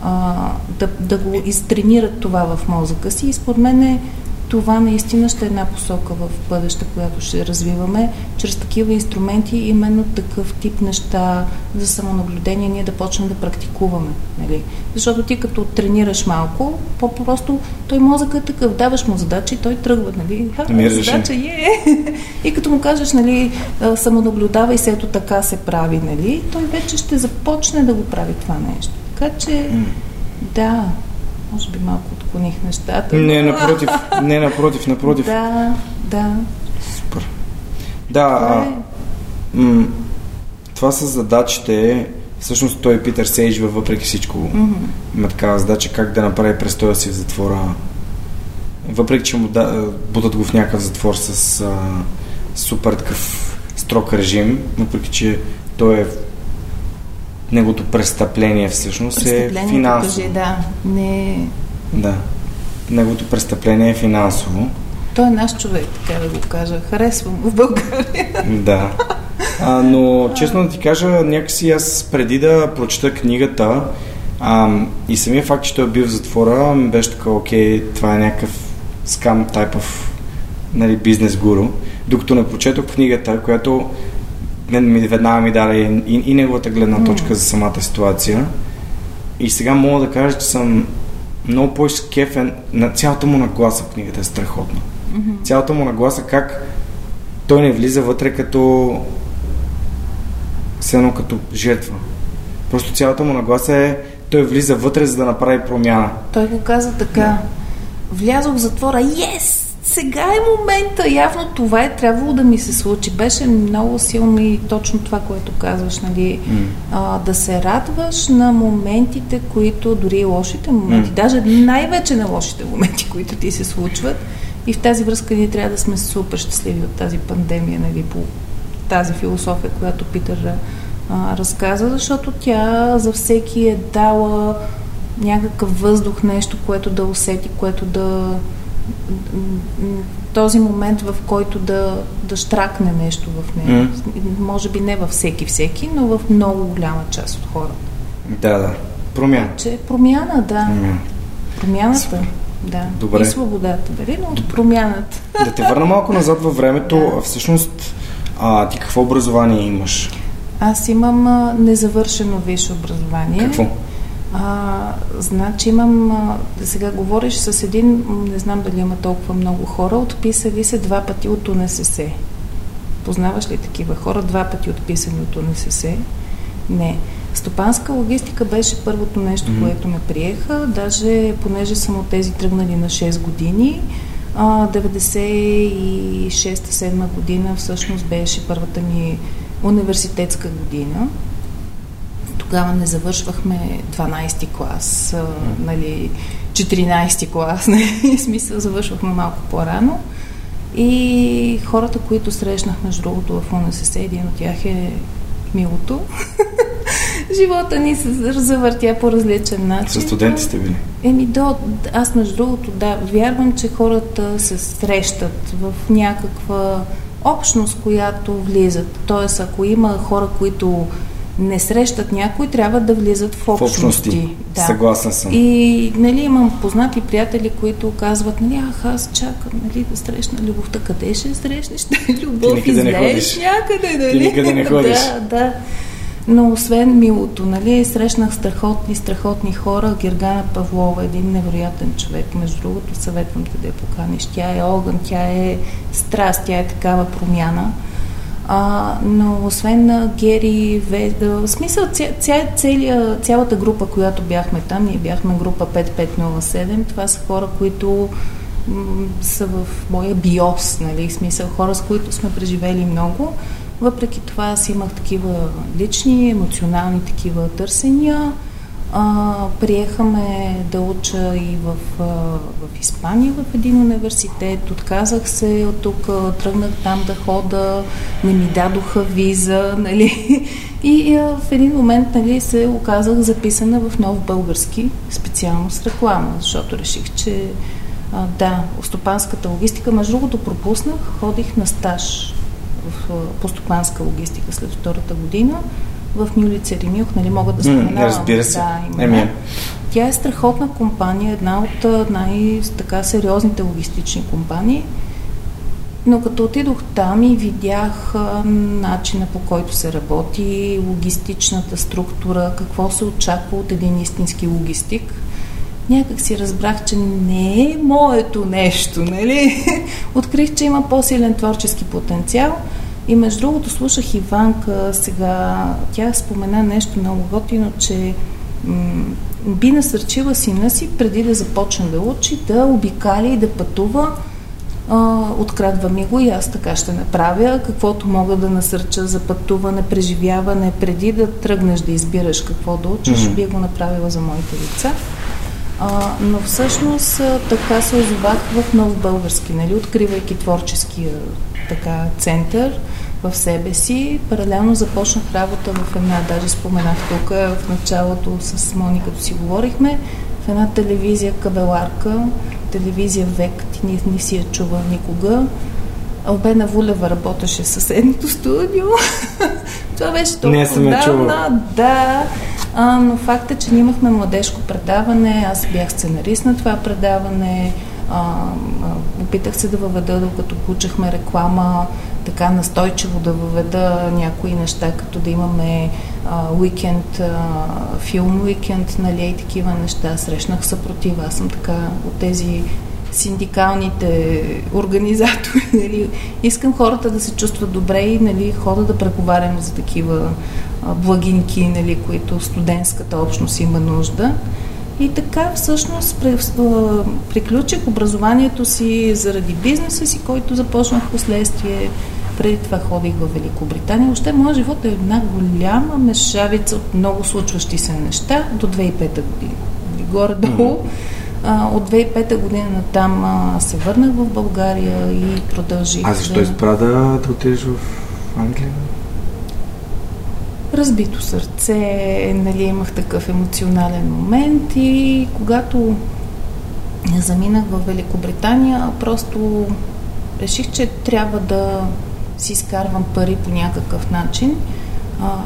а, да, да го изтренират това в мозъка си. И според мен е, това наистина ще е една посока в бъдеще, която ще развиваме. Чрез такива инструменти, именно такъв тип неща за самонаблюдение, ние да почнем да практикуваме. Нали? Защото ти като тренираш малко, по-просто той мозъкът е такъв, даваш му задача и той тръгва. Нали? Ха, задача е. И като му кажеш, нали, самонаблюдавай се, ето така се прави, нали? той вече ще започне да го прави това нещо. Така че, да, може би малко отклоних нещата. Не, напротив, не, напротив, напротив. Да, да. Супер. Да, това, е... м- това с задачите, всъщност той Питър Сейдж, въпреки всичко, mm-hmm. има такава задача как да направи престоя си в затвора. Въпреки, че му да, будат го в някакъв затвор с а, супер такъв строг режим, въпреки, че той е неговото престъпление всъщност е финансово. Покажи, да. Не... Да. Неговото престъпление е финансово. Той е наш човек, така да го кажа. Харесвам в България. Да. А, но честно да ти кажа, някакси аз преди да прочета книгата а, и самия факт, че той е бил в затвора, беше така, окей, това е някакъв скам тайп of нали, бизнес гуру. Докато не прочетох книгата, която веднага ми даде и, и неговата гледна точка за самата ситуация. И сега мога да кажа, че съм много по-скефен на цялата му нагласа в книгата е страхотна. Mm-hmm. Цялата му нагласа как той не влиза вътре като все едно като жертва. Просто цялата му нагласа е той влиза вътре, за да направи промяна. Той го каза така. Да. Влязох в затвора. Yes! Сега е момента. Явно това е трябвало да ми се случи. Беше много силно и точно това, което казваш, нали? Mm. А, да се радваш на моментите, които, дори и лошите моменти, mm. даже най-вече на лошите моменти, които ти се случват. И в тази връзка ние трябва да сме супер щастливи от тази пандемия, нали, по тази философия, която Питър а, разказа, защото тя за всеки е дала някакъв въздух, нещо, което да усети, което да този момент, в който да, да штракне нещо в нея. Mm. Може би не във всеки всеки, но в много голяма част от хората. Да, да. Промяна. Че промяна, да. Mm. Промяната. Да. Добре. И свободата, дали, но Добре. промяната. Да те върна малко назад във времето. Да. Всъщност, а, ти какво образование имаш? Аз имам а, незавършено висше образование. Какво? А, значи имам, а, сега говориш с един, не знам дали има толкова много хора, отписали се два пъти от УНСС. Познаваш ли такива хора? Два пъти отписани от УНСС? Не. Стопанска логистика беше първото нещо, mm-hmm. което ме приеха. Даже, понеже съм от тези тръгнали на 6 години, 96-7 година всъщност беше първата ми университетска година. Тогава не завършвахме 12-ти клас, а, нали, 14-ти клас, нали, смисъл завършвахме малко по-рано. И хората, които срещнах, между другото, в УНСС, един от тях е милото. Живота ни се завъртя по различен начин. С студенти сте били? Еми, до, аз между другото, да, вярвам, че хората се срещат в някаква общност, която влизат. Тоест, ако има хора, които не срещат някой, трябва да влизат в общности. В общности. Да. Съгласен съм. И нали, имам познати приятели, които казват, нали, ах, аз чакам нали, да срещна любовта. Къде ще срещнеш любов? Ти никъде не ходиш. някъде, нали? Ти никъде не ходиш. да, да. Но освен милото, нали, срещнах страхотни, страхотни хора. Гергана Павлова, един невероятен човек. Между другото, съветвам те да я поканиш. Тя е огън, тя е страст, тя е такава промяна. А, но освен на Гери, Ве, в смисъл ця, ця, целия, цялата група, която бяхме там, ние бяхме група 5507, това са хора, които м- са в моя биос, нали, в смисъл хора, с които сме преживели много. Въпреки това аз имах такива лични, емоционални такива търсения. А, приехаме да уча и в, в Испания в един университет. Отказах се от тук, тръгнах там да хода, не ми дадоха виза, нали? И а, в един момент нали, се оказах записана в нов български, специално с реклама, защото реших, че а, да, стопанската логистика, между другото пропуснах, ходих на стаж в, по стопанска логистика след втората година в Мюлица Ремилх, нали могат да споменавам. Разбира се. Да, Еми. Тя е страхотна компания, една от най-така сериозните логистични компании. Но като отидох там и видях начина по който се работи, логистичната структура, какво се очаква от един истински логистик, някак си разбрах, че не е моето нещо, нали? Открих, че има по-силен творчески потенциал – и между другото слушах Иванка сега, тя спомена нещо много готино, че м- би насърчила сина си преди да започне да учи, да обикаля и да пътува. А, открадва ми го и аз така ще направя. Каквото мога да насърча за пътуване, преживяване, преди да тръгнеш да избираш какво да учиш, mm-hmm. би го направила за моите деца. А, но всъщност така се озовах в нов български, нали, откривайки творческия така център в себе си. Паралелно започнах работа в една, даже споменах тук в началото с Мони, като си говорихме, в една телевизия кабеларка, телевизия Век, ти не, не си я чува никога. Албена Вулева работеше в съседното студио. Това беше толкова не. Да, а, но факт е, че ние имахме младежко предаване, аз бях сценарист на това предаване, опитах се да въведа, докато получахме реклама, така настойчиво да въведа някои неща, като да имаме уикенд, филм уикенд, нали, и такива неща. Срещнах съпротива. Аз съм така от тези синдикалните организатори. Нали. Искам хората да се чувстват добре и нали, хода да преговарям за такива благинки, нали, които студентската общност има нужда. И така всъщност приключих образованието си заради бизнеса си, който започнах в последствие. Преди това ходих в Великобритания. Още моят живот е една голяма мешавица от много случващи се неща до 2005 година. Горе-долу. Mm-hmm. от 2005 година на там се върнах в България и продължих. А защо да... избра да отидеш в Англия? Разбито сърце, нали, имах такъв емоционален момент и когато заминах в Великобритания, просто реших, че трябва да си изкарвам пари по някакъв начин.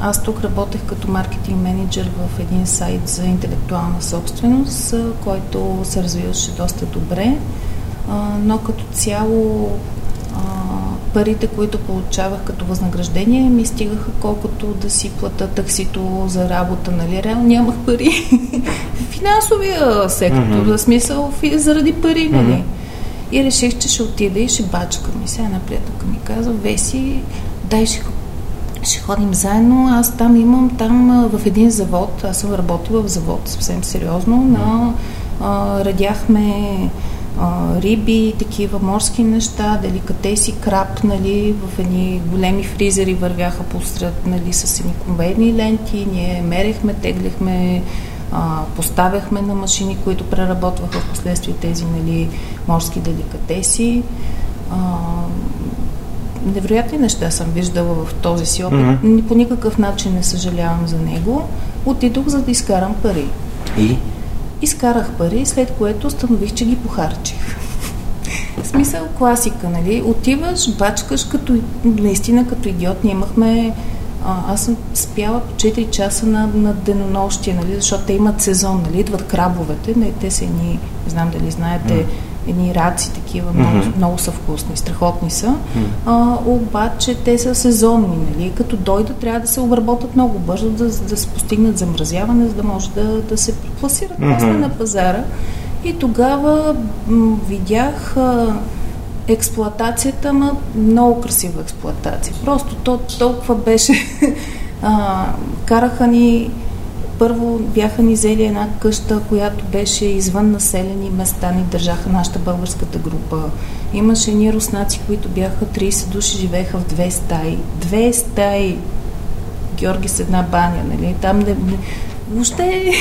Аз тук работех като маркетинг менеджер в един сайт за интелектуална собственост, който се развиваше доста добре, но като цяло парите, които получавах като възнаграждение, ми стигаха колкото да си плата таксито за работа, нали? Реално нямах пари. Финансовия сектор, mm-hmm. в смисъл заради пари, нали? Mm-hmm. И реших, че ще отида и ще бачкам. И сега една приятелка ми каза, Веси, дай ще, ще ходим заедно. Аз там имам, там в един завод, аз съм работила в завод съвсем сериозно, на а, радяхме а, риби, такива морски неща, деликатеси, краб, нали, в едни големи фризери вървяха посред, нали, с едни конвейни ленти, ние мерехме, теглихме, а, поставяхме на машини, които преработваха в последствие тези, нали, морски деликатеси. А, невероятни неща съм виждала в този си опит. Mm-hmm. По никакъв начин не съжалявам за него. Отидох за да изкарам пари. И? Изкарах пари, след което установих, че ги похарчих. В смисъл класика, нали? Отиваш, бачкаш като, наистина като идиот. Ние имахме а, аз съм спяла по 4 часа на, на денонощие, нали, защото те имат сезон, нали, идват крабовете, не, те са едни, не знам дали знаете, mm едни раци такива, много, mm-hmm. много са вкусни, страхотни са, mm-hmm. а, обаче те са сезонни, нали? Като дойдат, трябва да се обработят много бързо, да, да се постигнат замразяване, за да може да, да се пласират mm-hmm. после на пазара. И тогава м- видях а, експлоатацията, ма много красива експлоатация. Просто то толкова беше... а, караха ни първо бяха ни взели една къща, която беше извън населени места, ни държаха нашата българската група. Имаше едни руснаци, които бяха 30 души, живееха в две стаи. Две стаи! Георги с една баня, нали? Там не... не въобще...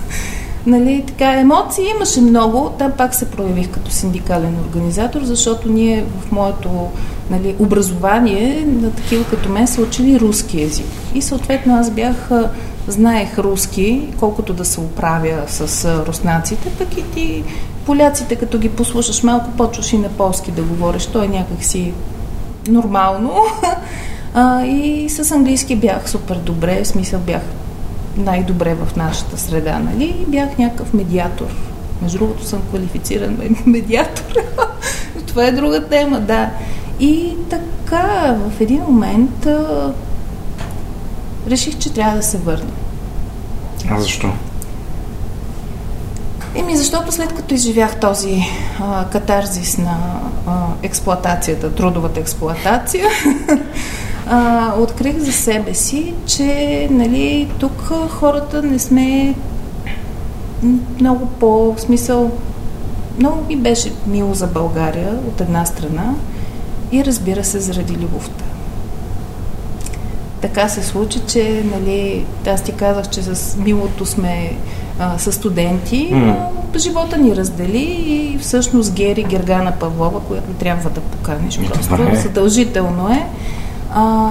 нали, така, емоции имаше много. Там пак се проявих като синдикален организатор, защото ние в моето нали, образование на такива като мен са учили руски язик. И съответно аз бях знаех руски, колкото да се оправя с руснаците, пък и ти поляците, като ги послушаш малко, почваш и на полски да говориш. То е някакси нормално. А, и с английски бях супер добре, в смисъл бях най-добре в нашата среда, нали? Бях някакъв медиатор. Между другото съм квалифициран медиатор. Това е друга тема, да. И така, в един момент реших, че трябва да се върна. А защо? Еми, защото след като изживях този а, катарзис на а, експлоатацията, трудовата експлоатация, а, открих за себе си, че нали, тук хората не сме много по смисъл. Много ми беше мило за България от една страна и разбира се заради любовта така се случи, че нали, аз ти казах, че с милото сме а, с студенти, но живота ни раздели и всъщност Гери Гергана Павлова, която трябва да поканиш просто, Добре. задължително е. А,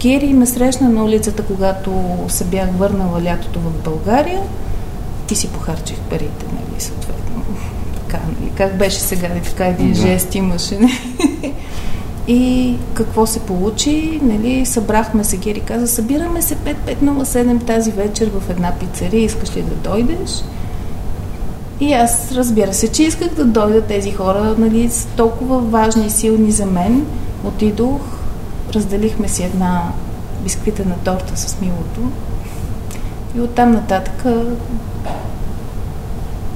Гери ме срещна на улицата, когато се бях върнала лятото в България и си похарчих парите, нали, съответно. Така, нали, как беше сега, така един да. жест имаше. И какво се получи? Нали, събрахме се, Гери каза, събираме се 5507 тази вечер в една пицария, искаш ли да дойдеш? И аз разбира се, че исках да дойдат тези хора, нали, са толкова важни и силни за мен. Отидох, разделихме си една бисквитена торта с милото и оттам нататък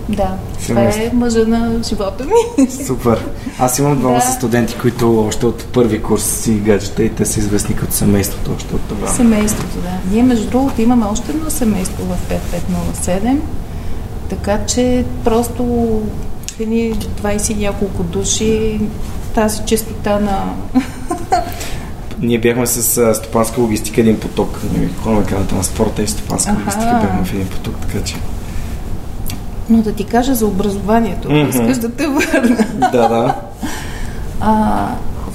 да, това е мъжа на живота ми. Супер. Аз имам двама да. студенти, които още от първи курс си гаджета и те са известни като семейството още от това. Семейството, да. Ние между другото имаме още едно семейство в 5507, така че просто едни 20 няколко души тази честота на ние бяхме с стопанска логистика един поток. Ходим на транспорта и стопанска логистика бяхме в един поток, така че но да ти кажа за образованието, mm-hmm. искаш да те върна. Да, да. А,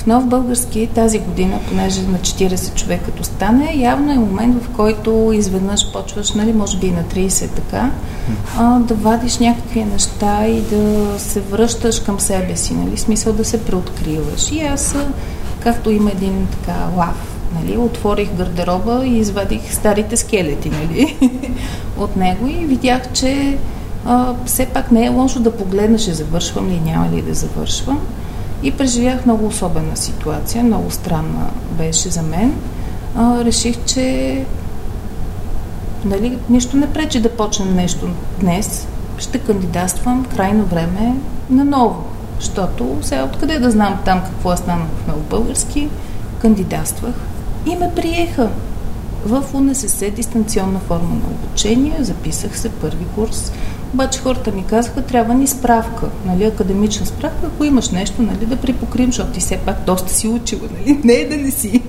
в Нов Български тази година, понеже на 40 човека като стане, явно е момент, в който изведнъж почваш, нали, може би и на 30 така, а, да вадиш някакви неща и да се връщаш към себе си, нали, смисъл да се преоткриваш. И аз, както има един така лав, нали, отворих гардероба и извадих старите скелети, нали, от него и видях, че а, все пак не е лошо да погледнеш, завършвам ли, няма ли да завършвам. И преживях много особена ситуация, много странна беше за мен. А, реших, че нали, нищо не пречи да почнем нещо днес. Ще кандидатствам крайно време наново. Защото сега откъде да знам там какво е станало в много български, кандидатствах и ме приеха в УНСС дистанционна форма на обучение, записах се първи курс. Обаче хората ми казаха, трябва ни справка, нали, академична справка, ако имаш нещо, нали, да припокрим, защото ти все пак доста си учила, нали, не е да не си.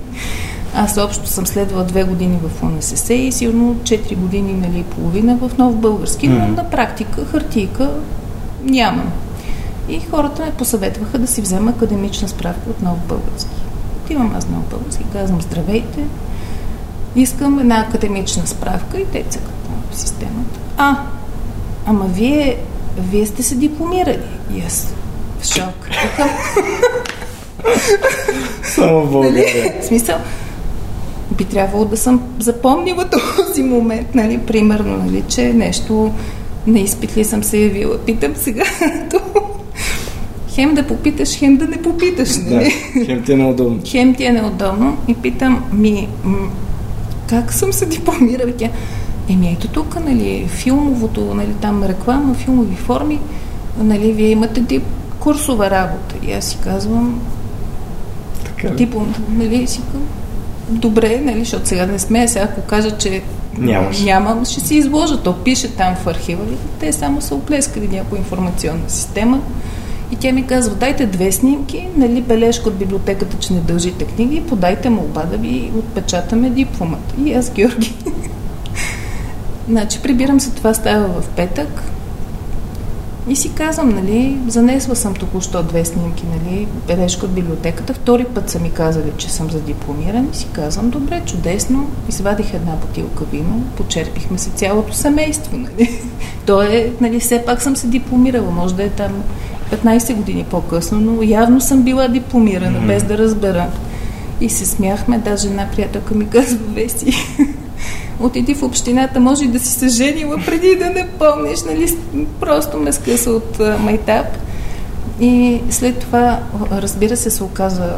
Аз общо съм следвала две години в УНСС и сигурно 4 години нали, и половина в нов български, но на практика хартийка нямам. И хората ме посъветваха да си взема академична справка от нов български. Отивам аз нов български, казвам здравейте, искам една академична справка и те цъкат в системата. А, ама вие, вие сте се дипломирали. И аз в шок. Само в България. Нали? В смисъл, би трябвало да съм запомнила този момент, нали, примерно, нали, че нещо на изпит ли съм се явила. Питам сега, хем да попиташ, хем да не попиташ. Нали? Да, хем ти е неудобно. Хем ти е неудобно и питам, ми, м- как съм се дипломирала? Тя, еми ето тук, нали, филмовото, нали, там реклама, филмови форми, нали, вие имате дип, курсова работа. И аз си казвам, Така диплом, нали, си казвам, добре, нали, защото сега не сме, сега ако кажа, че Нямаш. нямам, ще си изложа. То пише там в архива. И те само са оплескали някоя информационна система. И тя ми казва, дайте две снимки, нали, бележка от библиотеката, че не дължите книги, подайте молба да ви отпечатаме дипломата. И аз, Георги. значи, прибирам се, това става в петък. И си казвам, нали, занесла съм току-що две снимки, нали, бележка от библиотеката. Втори път са ми казали, че съм за дипломиран и си казвам, добре, чудесно. Извадих една бутилка вино, почерпихме се цялото семейство, нали. То е, нали, все пак съм се дипломирала, може да е там 15 години по-късно, но явно съм била дипломирана, без да разбера. И се смяхме, даже една приятелка ми казва, Веси, отиди в общината, може и да си се женила преди да не помниш, нали, просто ме скъса от майтап. И след това, разбира се, се оказа,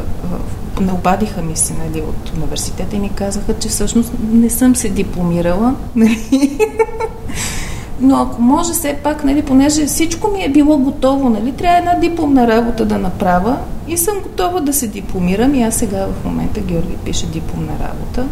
не обадиха ми се нали, от университета и ми казаха, че всъщност не съм се дипломирала. Нали? Но ако може все пак, нали, понеже всичко ми е било готово, нали, трябва една дипломна работа да направя и съм готова да се дипломирам и аз сега в момента Георги пише дипломна работа.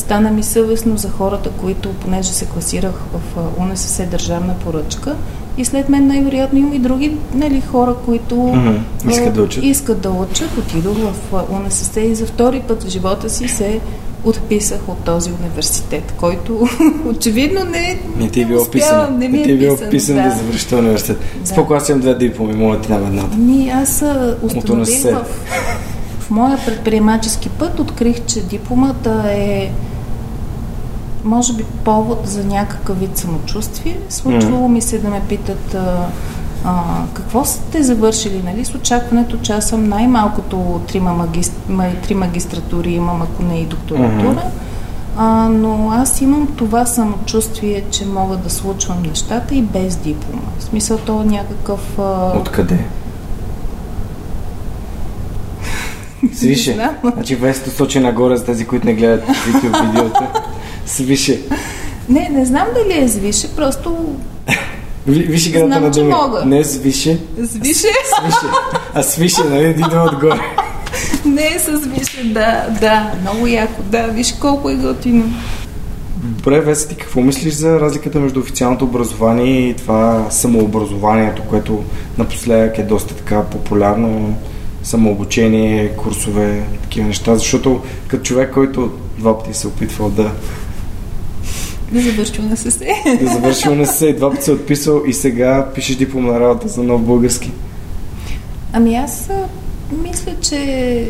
Стана ми съвестно за хората, които, понеже се класирах в УНСС държавна поръчка и след мен най-вероятно има и други нали, хора, които Мгм. Искат да учат. искат да учат. Отидох в УНСС и за втори път в живота си се отписах от този университет, който очевидно не, Не ти е успявам, вписано. Не ми Не ти е било писан, вписано да завършиш университет. Споко, аз имам две дипломи, моля ти дам едната. Ми, аз установих в, в моя предприемачески път, открих, че дипломата е може би повод за някакъв вид самочувствие. Случвало ми се да ме питат а, а, какво сте завършили, нали, с очакването, че аз съм най-малкото трима, магист... ма- три магистратури имам, ако не и докторатура. А, но аз имам това самочувствие, че мога да случвам нещата и без диплома. В смисъл то е някакъв... А... Откъде? Свише. Значи весето сочи нагоре за тези, които не гледат видео видеото. Свише. Не, не знам дали е звише, просто Ви- Виж играта Знам, на думи. мога. Не свише, звише. свише. А свише, нали, идва отгоре. не е с звише, да, да, много яко, да, виж колко е готино. Добре, Веса, ти какво мислиш за разликата между официалното образование и това самообразованието, което напоследък е доста така популярно, самообучение, курсове, такива неща, защото като човек, който два пъти се е опитвал да, Да завърши на СС. да завърши УНСС и два пъти се е отписал и сега пишеш дипломна работа за нов български. Ами аз мисля, че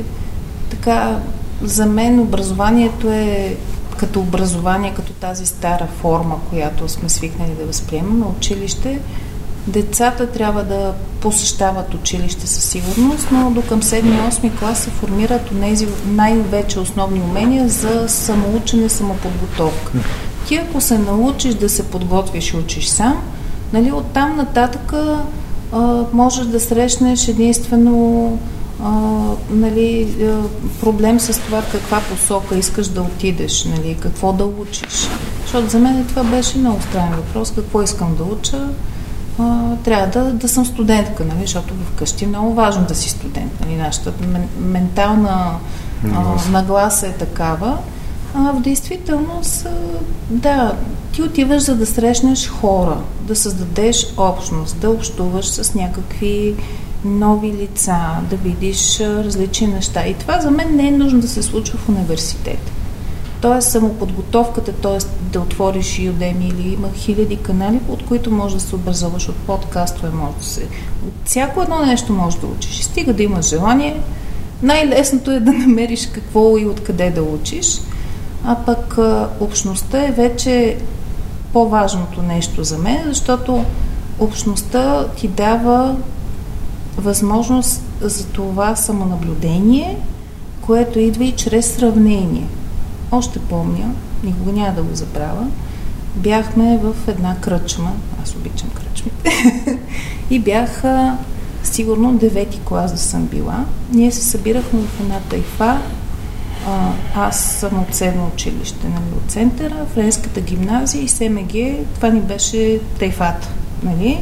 така за мен образованието е като образование, като тази стара форма, която сме свикнали да възприемаме, училище. Децата трябва да посещават училище със сигурност, но до към 7-8 клас се формират тези най-вече основни умения за самоучене, самоподготовка. Ти ако се научиш да се подготвиш и учиш сам, нали, оттам нататък а, можеш да срещнеш единствено а, нали, а, проблем с това каква посока искаш да отидеш, нали, какво да учиш. Защото за мен това беше много странен въпрос, какво искам да уча. А, трябва да, да съм студентка, нали, защото вкъщи е много важно да си студент. Нали, нашата мен, ментална нагласа, нагласа е такава. А в действителност, да, ти отиваш за да срещнеш хора, да създадеш общност, да общуваш с някакви нови лица, да видиш различни неща. И това за мен не е нужно да се случва в университет. Тоест самоподготовката, т.е. да отвориш Udemy или има хиляди канали, от които можеш да се образуваш от подкастове, може да се... От всяко едно нещо можеш да учиш. И стига да имаш желание. Най-лесното е да намериш какво и откъде да учиш. А пък общността е вече по-важното нещо за мен, защото общността ти дава възможност за това самонаблюдение, което идва и чрез сравнение. Още помня, никога няма да го забравя, бяхме в една кръчма, аз обичам кръчмите, и бях сигурно девети клас да съм била. Ние се събирахме в една тайфа, а, аз съм от седмо училище, нали, от центъра, Френската гимназия и СМГ, това ни беше тайфата, нали.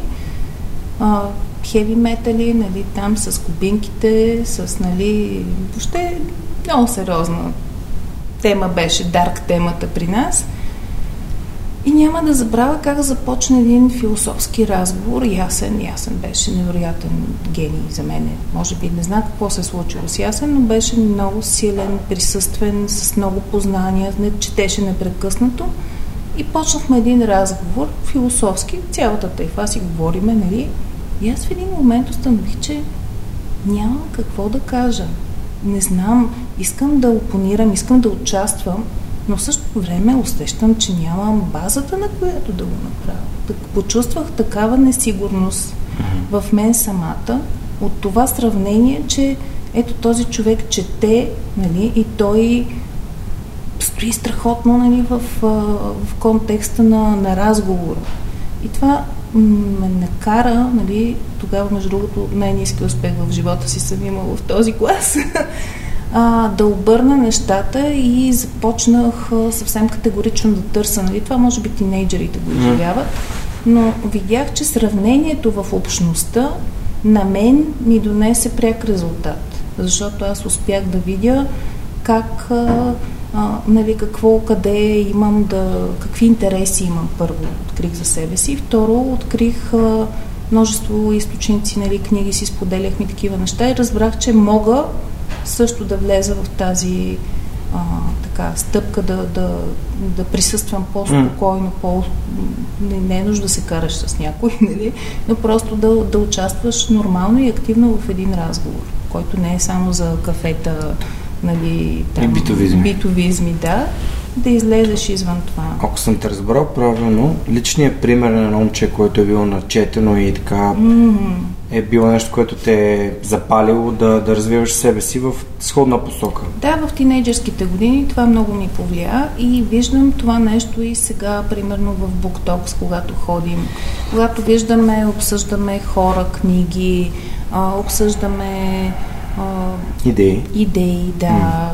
А, хеви метали, нали, там с кубинките, с, нали, въобще много сериозна тема беше, дарк темата при нас. И няма да забравя как започна един философски разговор. Ясен, Ясен беше невероятен гений за мен. Може би не знам какво се е случило с Ясен, но беше много силен, присъствен, с много познания, не четеше непрекъснато. И почнахме един разговор, философски, цялата тайфа си говориме, нали? И аз в един момент установих, че нямам какво да кажа. Не знам, искам да опонирам, искам да участвам, но в същото време усещам, че нямам базата, на която да го направя. Так, почувствах такава несигурност в мен самата от това сравнение, че ето този човек чете, нали, и той стои страхотно нали, в, в контекста на, на разговора. И това ме накара, нали, тогава, между другото, най-низки успех в живота си съм имала в този клас, а, да обърна нещата и започнах а, съвсем категорично да търся. Нали? Това може би тинейджерите го изживяват, но видях, че сравнението в общността на мен ми донесе пряк резултат. Защото аз успях да видя как, а, а, нали, какво, къде имам да, какви интереси имам първо, открих за себе си. Второ, открих а, множество източници, нали, книги си споделяхме такива неща и разбрах, че мога също да влеза в тази а, така, стъпка да, да, да присъствам по-спокойно, по, не, не е нужда да се караш с някой, нали? но просто да, да участваш нормално и активно в един разговор, който не е само за кафета, нали, там, и битовизми. битовизми, да, да излезеш извън това. Ако съм те разбрал правилно, личният пример на едно момче, което е било начетено и така mm-hmm. Е било нещо, което те е запалило да, да развиваш себе си в сходна посока. Да, в тинейджерските години това много ми повлия и виждам това нещо и сега, примерно в Буктокс, когато ходим, когато виждаме, обсъждаме хора, книги, обсъждаме идеи. Идеи, да. Mm.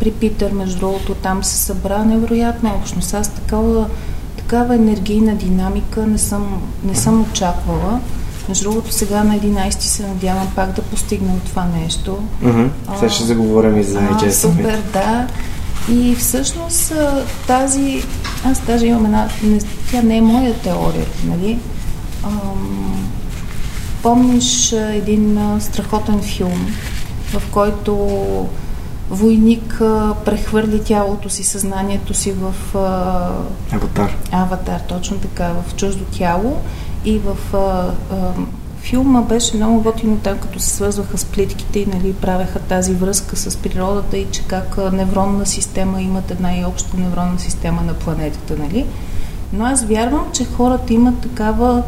При Питър, между другото, там се събра невероятна общност. Аз такава, такава енергийна динамика не съм, не съм очаквала. Между другото, сега на 11 се надявам пак да постигнем това нещо. Mm-hmm. Сега ще заговорим и за AJ Супер, да. И всъщност тази, аз даже имам една, не, тя не е моя теория, нали? Ам, помниш един страхотен филм, в който войник а, прехвърли тялото си, съзнанието си в... А, аватар. Аватар, точно така, в чуждо тяло. И в а, а, филма беше много готино там, като се свързваха с плитките и нали, правеха тази връзка с природата и че как невронна система имат една и обща невронна система на планетата. Нали? Но аз вярвам, че хората имат такава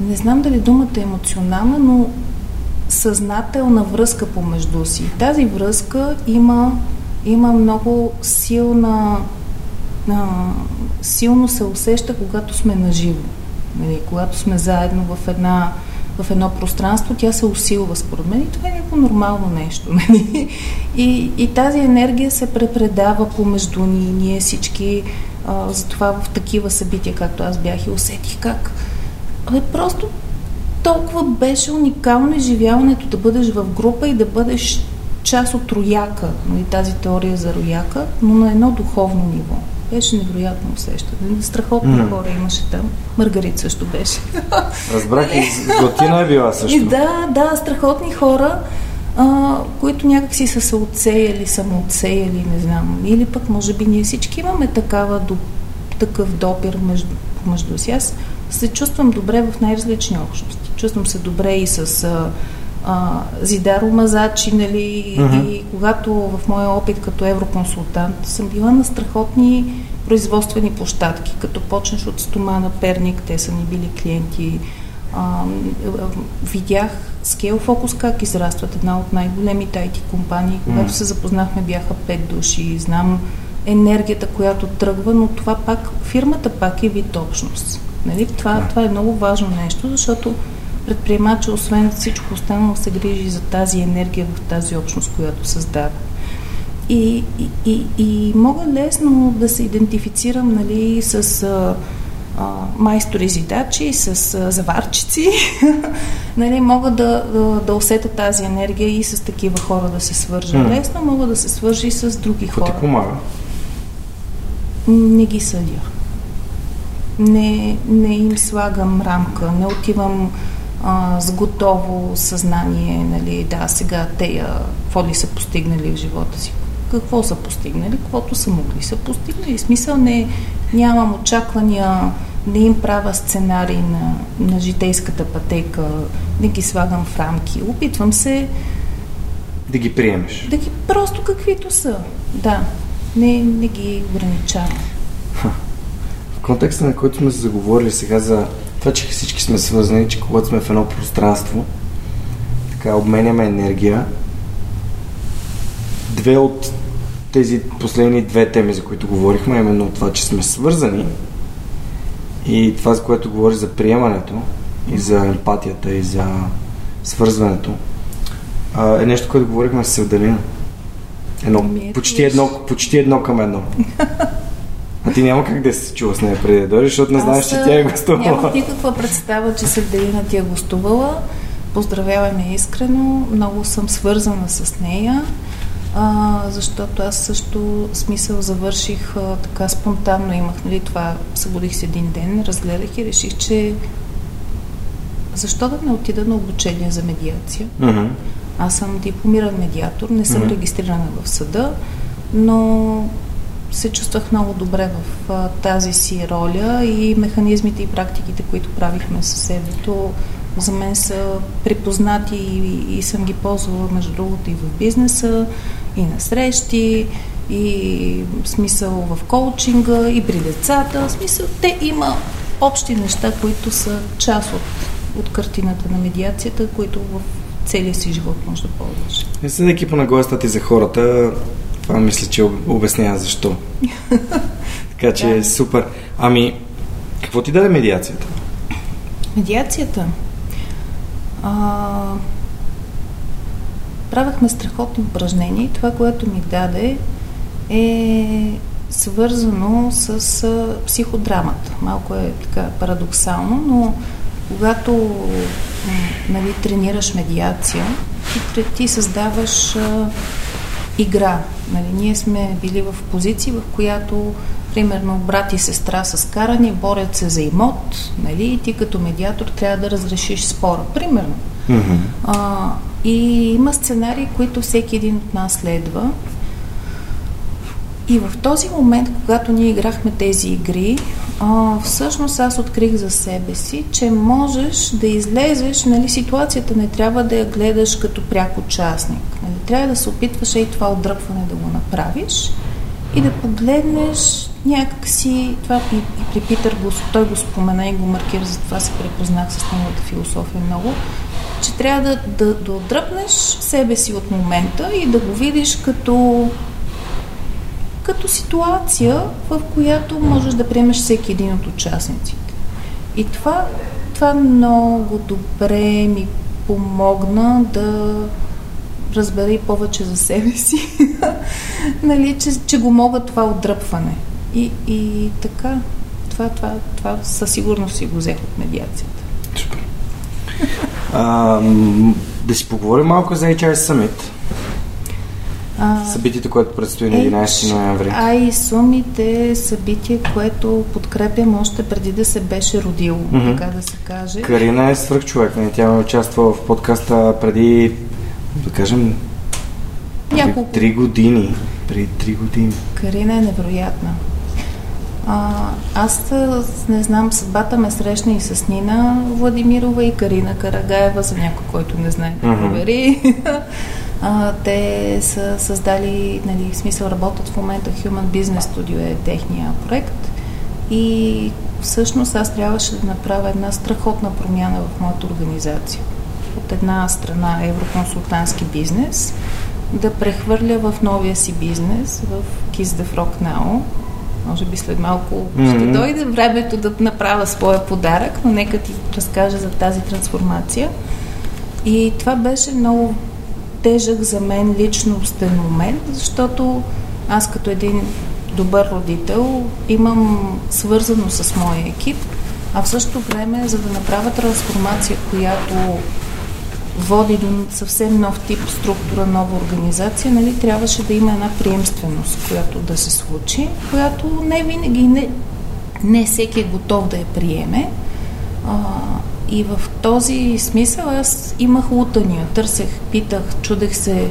не знам дали думата е емоционална, но съзнателна връзка помежду си. Тази връзка има, има много силна, а, силно се усеща, когато сме наживо. Нали, когато сме заедно в, една, в едно пространство, тя се усилва според мен и това е някакво нормално нещо. Нали? И, и тази енергия се препредава помежду ни. Ние всички а, затова в такива събития, както аз бях и усетих как Абе, просто толкова беше уникално изживяването да бъдеш в група и да бъдеш част от рояка, нали, тази теория за рояка, но на едно духовно ниво. Беше невероятно усещане. Страхотни mm. хора имаше там. Маргарит също беше. Разбрах и Златина е била също. И да, да, страхотни хора, а, които някакси са се отсеяли, самоотсеяли, не знам. Или пък, може би, ние всички имаме такава, до, такъв допир между, между си. Аз се чувствам добре в най-различни общности. Чувствам се добре и с а, а, Зидаро Мазачи, нали, uh-huh. и когато в моя опит като евроконсултант съм била на страхотни производствени площадки, като почнеш от стомана Перник, те са ни били клиенти, а, видях Scale Focus как израстват една от най-големите IT компании. Когато mm. се запознахме бяха пет души. Знам енергията, която тръгва, но това пак, фирмата пак е вид общност. Нали? Това, yeah. това е много важно нещо, защото предприемача, освен всичко останало, се грижи за тази енергия в тази общност, която създава. И, и, и, и мога лесно да се идентифицирам нали, с а, а, майстори зидачи, с а, заварчици. нали, мога да, да, да усета тази енергия и с такива хора да се свържа. Mm. Лесно мога да се свържи с други Какво хора. ти помага? Не ги съдя. Не, не им слагам рамка, не отивам а, с готово съзнание, нали, да, сега те какво ли са постигнали в живота си. Какво са постигнали? Каквото са могли са постигнали. Смисъл не, нямам очаквания, не им правя сценарий на, на житейската пътека, не ги слагам в рамки. Опитвам се да ги приемеш. Да ги просто каквито са. Да. Не, не ги ограничавам. В контекста на който сме се заговорили сега за това, че всички сме свързани, че когато сме в едно пространство, така обменяме енергия. Две от тези последни две теми, за които говорихме, именно това, че сме свързани и това, за което говори за приемането и за емпатията и за свързването, е нещо, което говорихме с Севдалина. Едно, ами почти, едно, почти едно към едно. А ти няма как да се чува с нея преди да дойдеш, защото не знаеш, че тя е гостувала. Нямах никаква представа, че Севделина ти е гостувала. Поздравявай ме искрено. Много съм свързана с нея, а, защото аз също смисъл завърших а, така спонтанно. Имах, нали, това събудих се един ден, разгледах и реших, че защо да не отида на обучение за медиация? Uh-huh. Аз съм дипломиран медиатор, не съм uh-huh. регистрирана в съда, но се чувствах много добре в а, тази си роля и механизмите и практиките, които правихме със себето, за мен са припознати и, и съм ги ползвала, между другото, и в бизнеса, и на срещи, и смисъл в коучинга, и при децата. В смисъл, те има общи неща, които са част от, от картината на медиацията, които в целия си живот може да ползваш. И съдейки по нагласта ти за хората, това мисля, че обяснява защо. така че да. е супер. Ами, какво ти даде медиацията? Медиацията? А, правахме страхотни упражнения и това, което ми даде е свързано с а, психодрамата. Малко е така парадоксално, но когато нали, тренираш медиация, ти, ти създаваш а, игра. Нали, ние сме били в позиции, в която примерно брат и сестра са скарани, борят се за имот, нали, и ти като медиатор трябва да разрешиш спора. Примерно. Mm-hmm. А, и има сценарии, които всеки един от нас следва. И в този момент, когато ние играхме тези игри, а, всъщност аз открих за себе си, че можеш да излезеш, нали, ситуацията не трябва да я гледаш като пряк участник. Нали, трябва да се опитваш и това отдръпване да го направиш и да погледнеш някакси, това и, и при Питър го, той го спомена и го маркира, затова се препознах с неговата философия много, че трябва да, да, да отдръпнеш себе си от момента и да го видиш като като ситуация, в която можеш да приемеш всеки един от участниците. И това, това много добре ми помогна да разбера и повече за себе си, нали, че, че го мога това отдръпване. И, и така, това, това, това със сигурност си го взех от медиацията. А, да си поговорим малко за HR Summit. Събитието, което предстои на 11 ноември. А и сумите събитие, което подкрепям още преди да се беше родило, mm-hmm. така да се каже. Карина е свърх човек. Не? Нали? Тя участва в подкаста преди, да кажем, няколко. Три години. Преди три години. Карина е невероятна. А, аз не знам, съдбата ме срещна и с Нина Владимирова и Карина Карагаева, за някой, който не знае да провери. А, те са създали, нали, в смисъл работят в момента Human Business Studio е техния проект и всъщност аз трябваше да направя една страхотна промяна в моята организация. От една страна евроконсултантски бизнес, да прехвърля в новия си бизнес, в Kiss the Frog Now. Може би след малко mm-hmm. ще дойде времето да направя своя подарък, но нека ти разкажа за тази трансформация. И това беше много тежък за мен личностен момент, защото аз като един добър родител имам свързано с моя екип, а в същото време, за да направя трансформация, която води до съвсем нов тип структура, нова организация, нали, трябваше да има една приемственост, която да се случи, която не винаги, не, не всеки е готов да я приеме. А, и в този смисъл аз имах лутания. Търсех, питах, чудех се,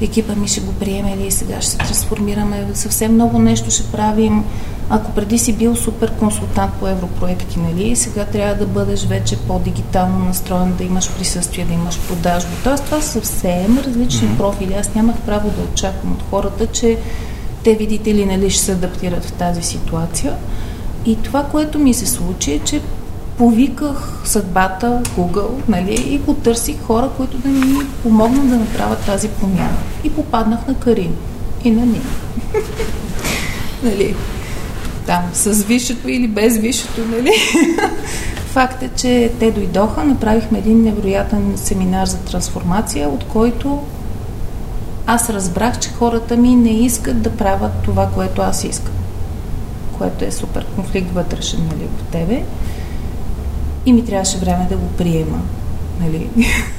екипа ми ще го приеме ли, сега ще се трансформираме, съвсем много нещо ще правим. Ако преди си бил супер консултант по европроекти, нали, сега трябва да бъдеш вече по-дигитално настроен, да имаш присъствие, да имаш продажба. Тоест това са съвсем различни профили. Аз нямах право да очаквам от хората, че те, видите ли, нали, ще се адаптират в тази ситуация. И това, което ми се случи е, че повиках съдбата, Google, нали, и потърсих хора, които да ми помогнат да направят тази промяна. И попаднах на Карин и на Нина. нали, там, с висшето или без висшето, нали? Факт е, че те дойдоха, направихме един невероятен семинар за трансформация, от който аз разбрах, че хората ми не искат да правят това, което аз искам. Което е супер конфликт вътрешен, нали, в тебе и ми трябваше време да го приема. Нали?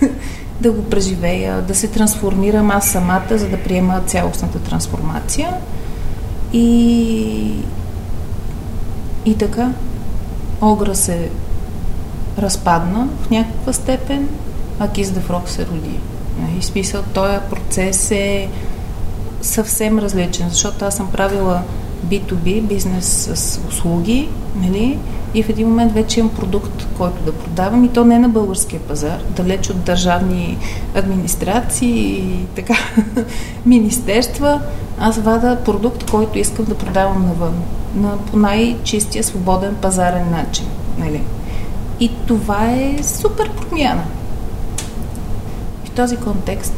да го преживея, да се трансформирам аз самата, за да приема цялостната трансформация. И, и така, Огра се разпадна в някаква степен, а Кис Дефрок се роди. И нали? смисъл, този процес е съвсем различен, защото аз съм правила B2B, бизнес с услуги, нали? И в един момент вече имам продукт, който да продавам и то не на българския пазар, далеч от държавни администрации и така министерства. Аз вада продукт, който искам да продавам навън, на, по най-чистия свободен пазарен начин. Нали? И това е супер промяна. В този контекст,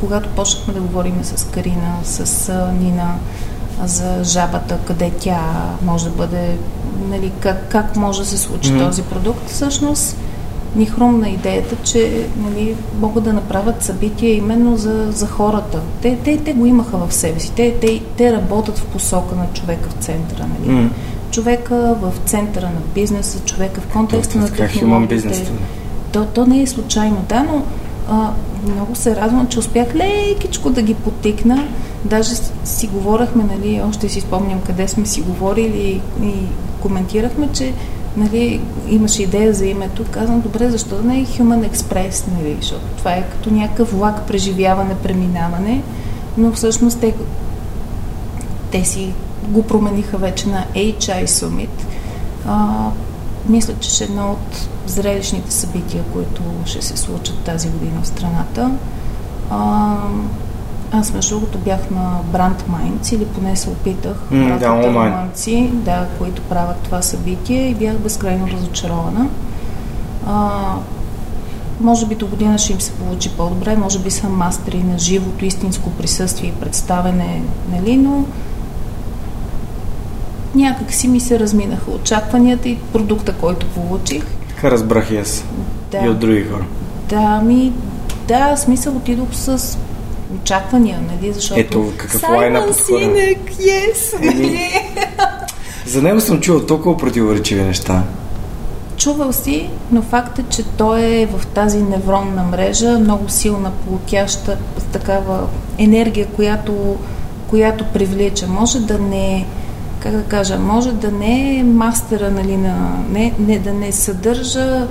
когато почнахме да говорим с Карина, с Нина, за жабата, къде тя може да бъде, нали, как, как може да се случи mm-hmm. този продукт, всъщност ни хрумна идеята, че нали, могат да направят събития именно за, за хората. Те, те, те го имаха в себе си. Те, те, те работят в посока на човека в центъра. Нали? Mm. Човека в центъра на бизнеса, човека в контекста на технологиите. То, то не е случайно, да, но а, много се радвам, че успях лекичко да ги потикна. Даже си говорахме, нали, още си спомням къде сме си говорили и коментирахме, че нали, имаше идея за името. Казвам, добре, защо да не е Human Express, нали, защото това е като някакъв влак, преживяване, преминаване, но всъщност те, те си го промениха вече на HI Summit. А, мисля, че ще е едно от зрелищните събития, които ще се случат тази година в страната. А, аз между другото бях на Brand Minds или поне се опитах. Mm, да, онлайн. да, които правят това събитие и бях безкрайно разочарована. А, може би до година ще им се получи по-добре, може би са мастери на живото, истинско присъствие и представене, нали, но някак си ми се разминаха очакванията и продукта, който получих. Така разбрах и аз. Да. И от други хора. Да, ми, да, смисъл отидох с очаквания, нали, защото... Ето, какъв лайна подхода. Синек, yes! Еми, за него съм чувал толкова противоречиви неща, чувал си, но факт е, че той е в тази невронна мрежа, много силна, плотяща, с такава енергия, която, която привлича. Може да не как да кажа, може да не е мастера, нали, на, не, не, да не съдържа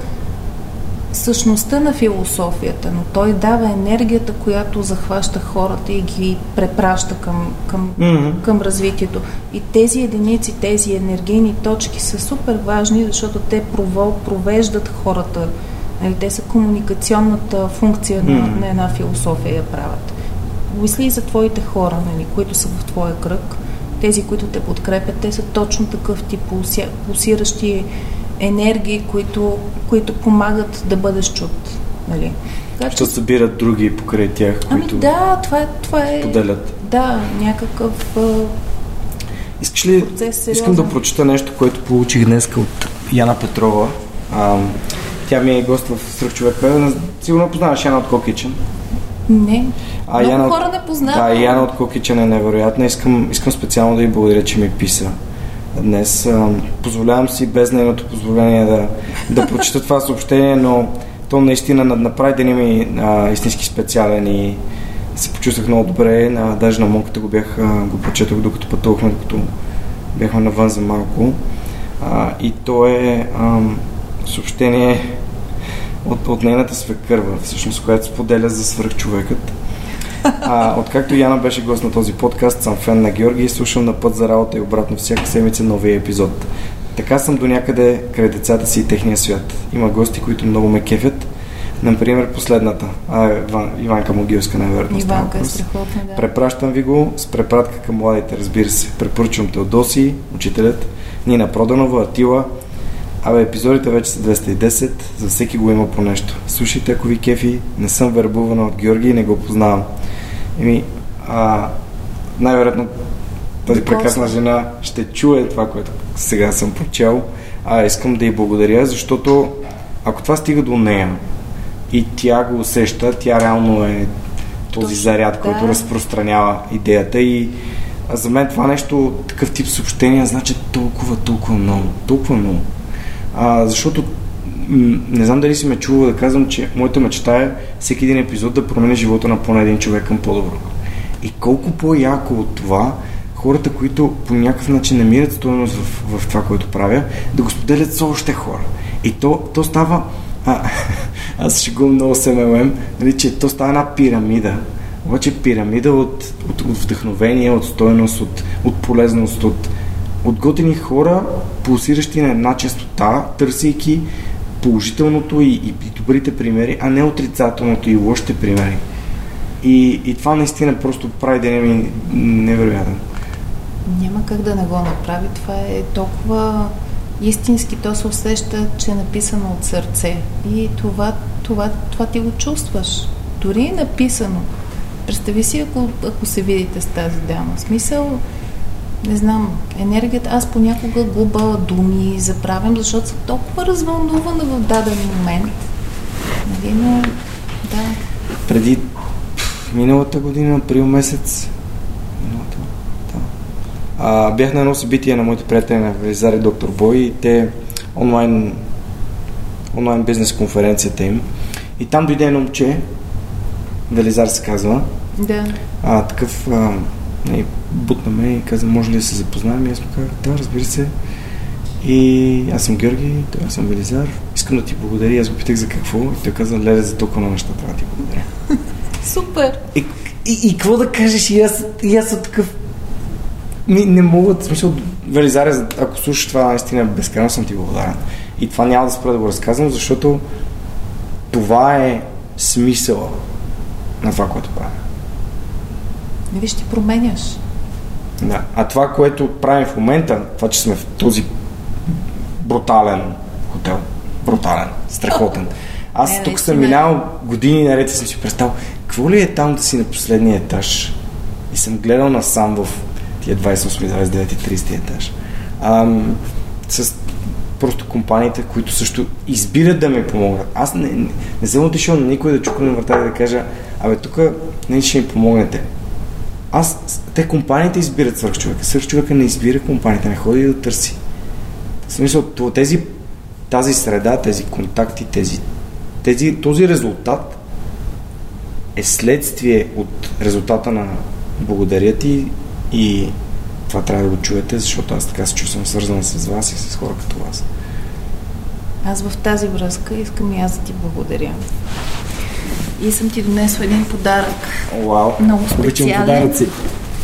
същността на философията, но той дава енергията, която захваща хората и ги препраща към, към, mm-hmm. към развитието. И тези единици, тези енергийни точки са супер важни, защото те провол, провеждат хората. Нали, те са комуникационната функция mm-hmm. на, на една философия я правят. Мисли и за твоите хора, нали, които са в твоя кръг. Тези, които те подкрепят, те са точно такъв тип пулсиращи енергии, които, които помагат да бъдеш чут. Нали? Така, Ще събират други покрай тях, ами които да, това е, това е, поделят. Да, някакъв Искаш ли, процес, искам да прочита нещо, което получих днес от Яна Петрова. А, тя ми е гост в Сръх човек. Сигурно познаваш Яна от Кокичен. Не. А, Много Яна, хора не познават. Да, Яна от Кокичен е невероятна. Искам, искам специално да ви благодаря, че ми писа днес. Позволявам си без нейното позволение да, да прочита това съобщение, но то наистина направи деня ми а, истински специален и се почувствах много добре. А, даже на монката го бях, а, го прочетох докато пътувахме, докато бяхме навън за малко. А, и то е а, съобщение от, от нейната свекърва, всъщност, която споделя за свръхчовекът. А, откакто Яна беше гост на този подкаст, съм фен на Георги и слушам на път за работа и обратно всяка седмица новия епизод. Така съм до някъде край децата си и техния свят. Има гости, които много ме кефят. Например, последната. А, Иван, Иванка Могилска, най-вероятно. Иванка е страхотна, да. Препращам ви го с препратка към младите, разбира се. Препоръчвам Теодоси, учителят, Нина Проданова, Атила. Абе, епизодите вече са 210, за всеки го има по нещо. Слушайте, ако ви кефи, не съм вербувана от Георги и не го познавам. Еми, а, най-вероятно тази прекрасна жена ще чуе това, което сега съм прочел. А искам да й благодаря, защото ако това стига до нея и тя го усеща, тя реално е този заряд, да. който разпространява идеята и за мен това нещо, такъв тип съобщения, значи толкова, толкова много, толкова много. А, защото не знам дали си ме чувал да казвам, че моята мечта е всеки един епизод да промени живота на поне един човек към по-добро. И колко по-яко от това хората, които по някакъв начин намират стоеност в, в това, което правя, да го споделят с още хора. И то, то става... А, аз го много с MLM, нали, че то става една пирамида. Обаче пирамида от, от, от вдъхновение, от стоеност, от, от полезност, от, от готини хора, пулсиращи на една частота, търсейки положителното и, и, и добрите примери, а не отрицателното и лошите примери. И, и това наистина просто прави деня ми невероятен. Няма как да не го направи. Това е толкова истински, то се усеща, че е написано от сърце. И това, това, това ти го чувстваш. Дори е написано. Представи си, ако, ако се видите с тази дама. Смисъл, не знам, енергията, аз понякога губа думи, заправям, защото съм толкова развълнувана в даден момент. Нали, но, да. Преди миналата година, април месец, миналата, да. А, бях на едно събитие на моите приятели на Велизар и Доктор Бой и те онлайн, онлайн бизнес конференцията им. И там дойде едно момче, Велизар се казва. Да. А, такъв а, бутна ме и каза, може ли да се запознаем? И аз му казах, да, разбира се. И аз съм Георги, той аз съм Велизар. Искам да ти благодаря. Аз го питах за какво. И той каза, леле, за толкова неща трябва да ти благодаря. Супер! И, и, и какво да кажеш? И аз, и аз съм такъв... Ми, не мога, в смисъл, Велизар, ако слушаш това, наистина безкрайно съм ти благодарен. И това няма да спра да го разказвам, защото това е смисъла на това, което правя. Виж, ти променяш. Да. А това, което правим в момента, това, че сме в този брутален хотел, брутален, страхотен. Аз не, тук съм минал години наред и съм си представил, какво ли е там да си на последния етаж? И съм гледал насам в тия 28, 29, 30 етаж. Ам, с просто компаниите, които също избират да ми помогнат. Аз не, не, не съм отишъл на никой да чукна на врата и да кажа, абе тук не ще ми помогнете аз, те компаниите избират свърхчовека. Свърхчовека не избира компанията, не ходи да търси. В смисъл, тези тази среда, тези контакти, тези, тези, този резултат е следствие от резултата на благодаря ти и това трябва да го чуете, защото аз така се чувствам свързана с вас и с хора като вас. Аз в тази връзка искам и аз да ти благодаря. И съм ти донесла един подарък. Вау, Много обичам специален. подаръци.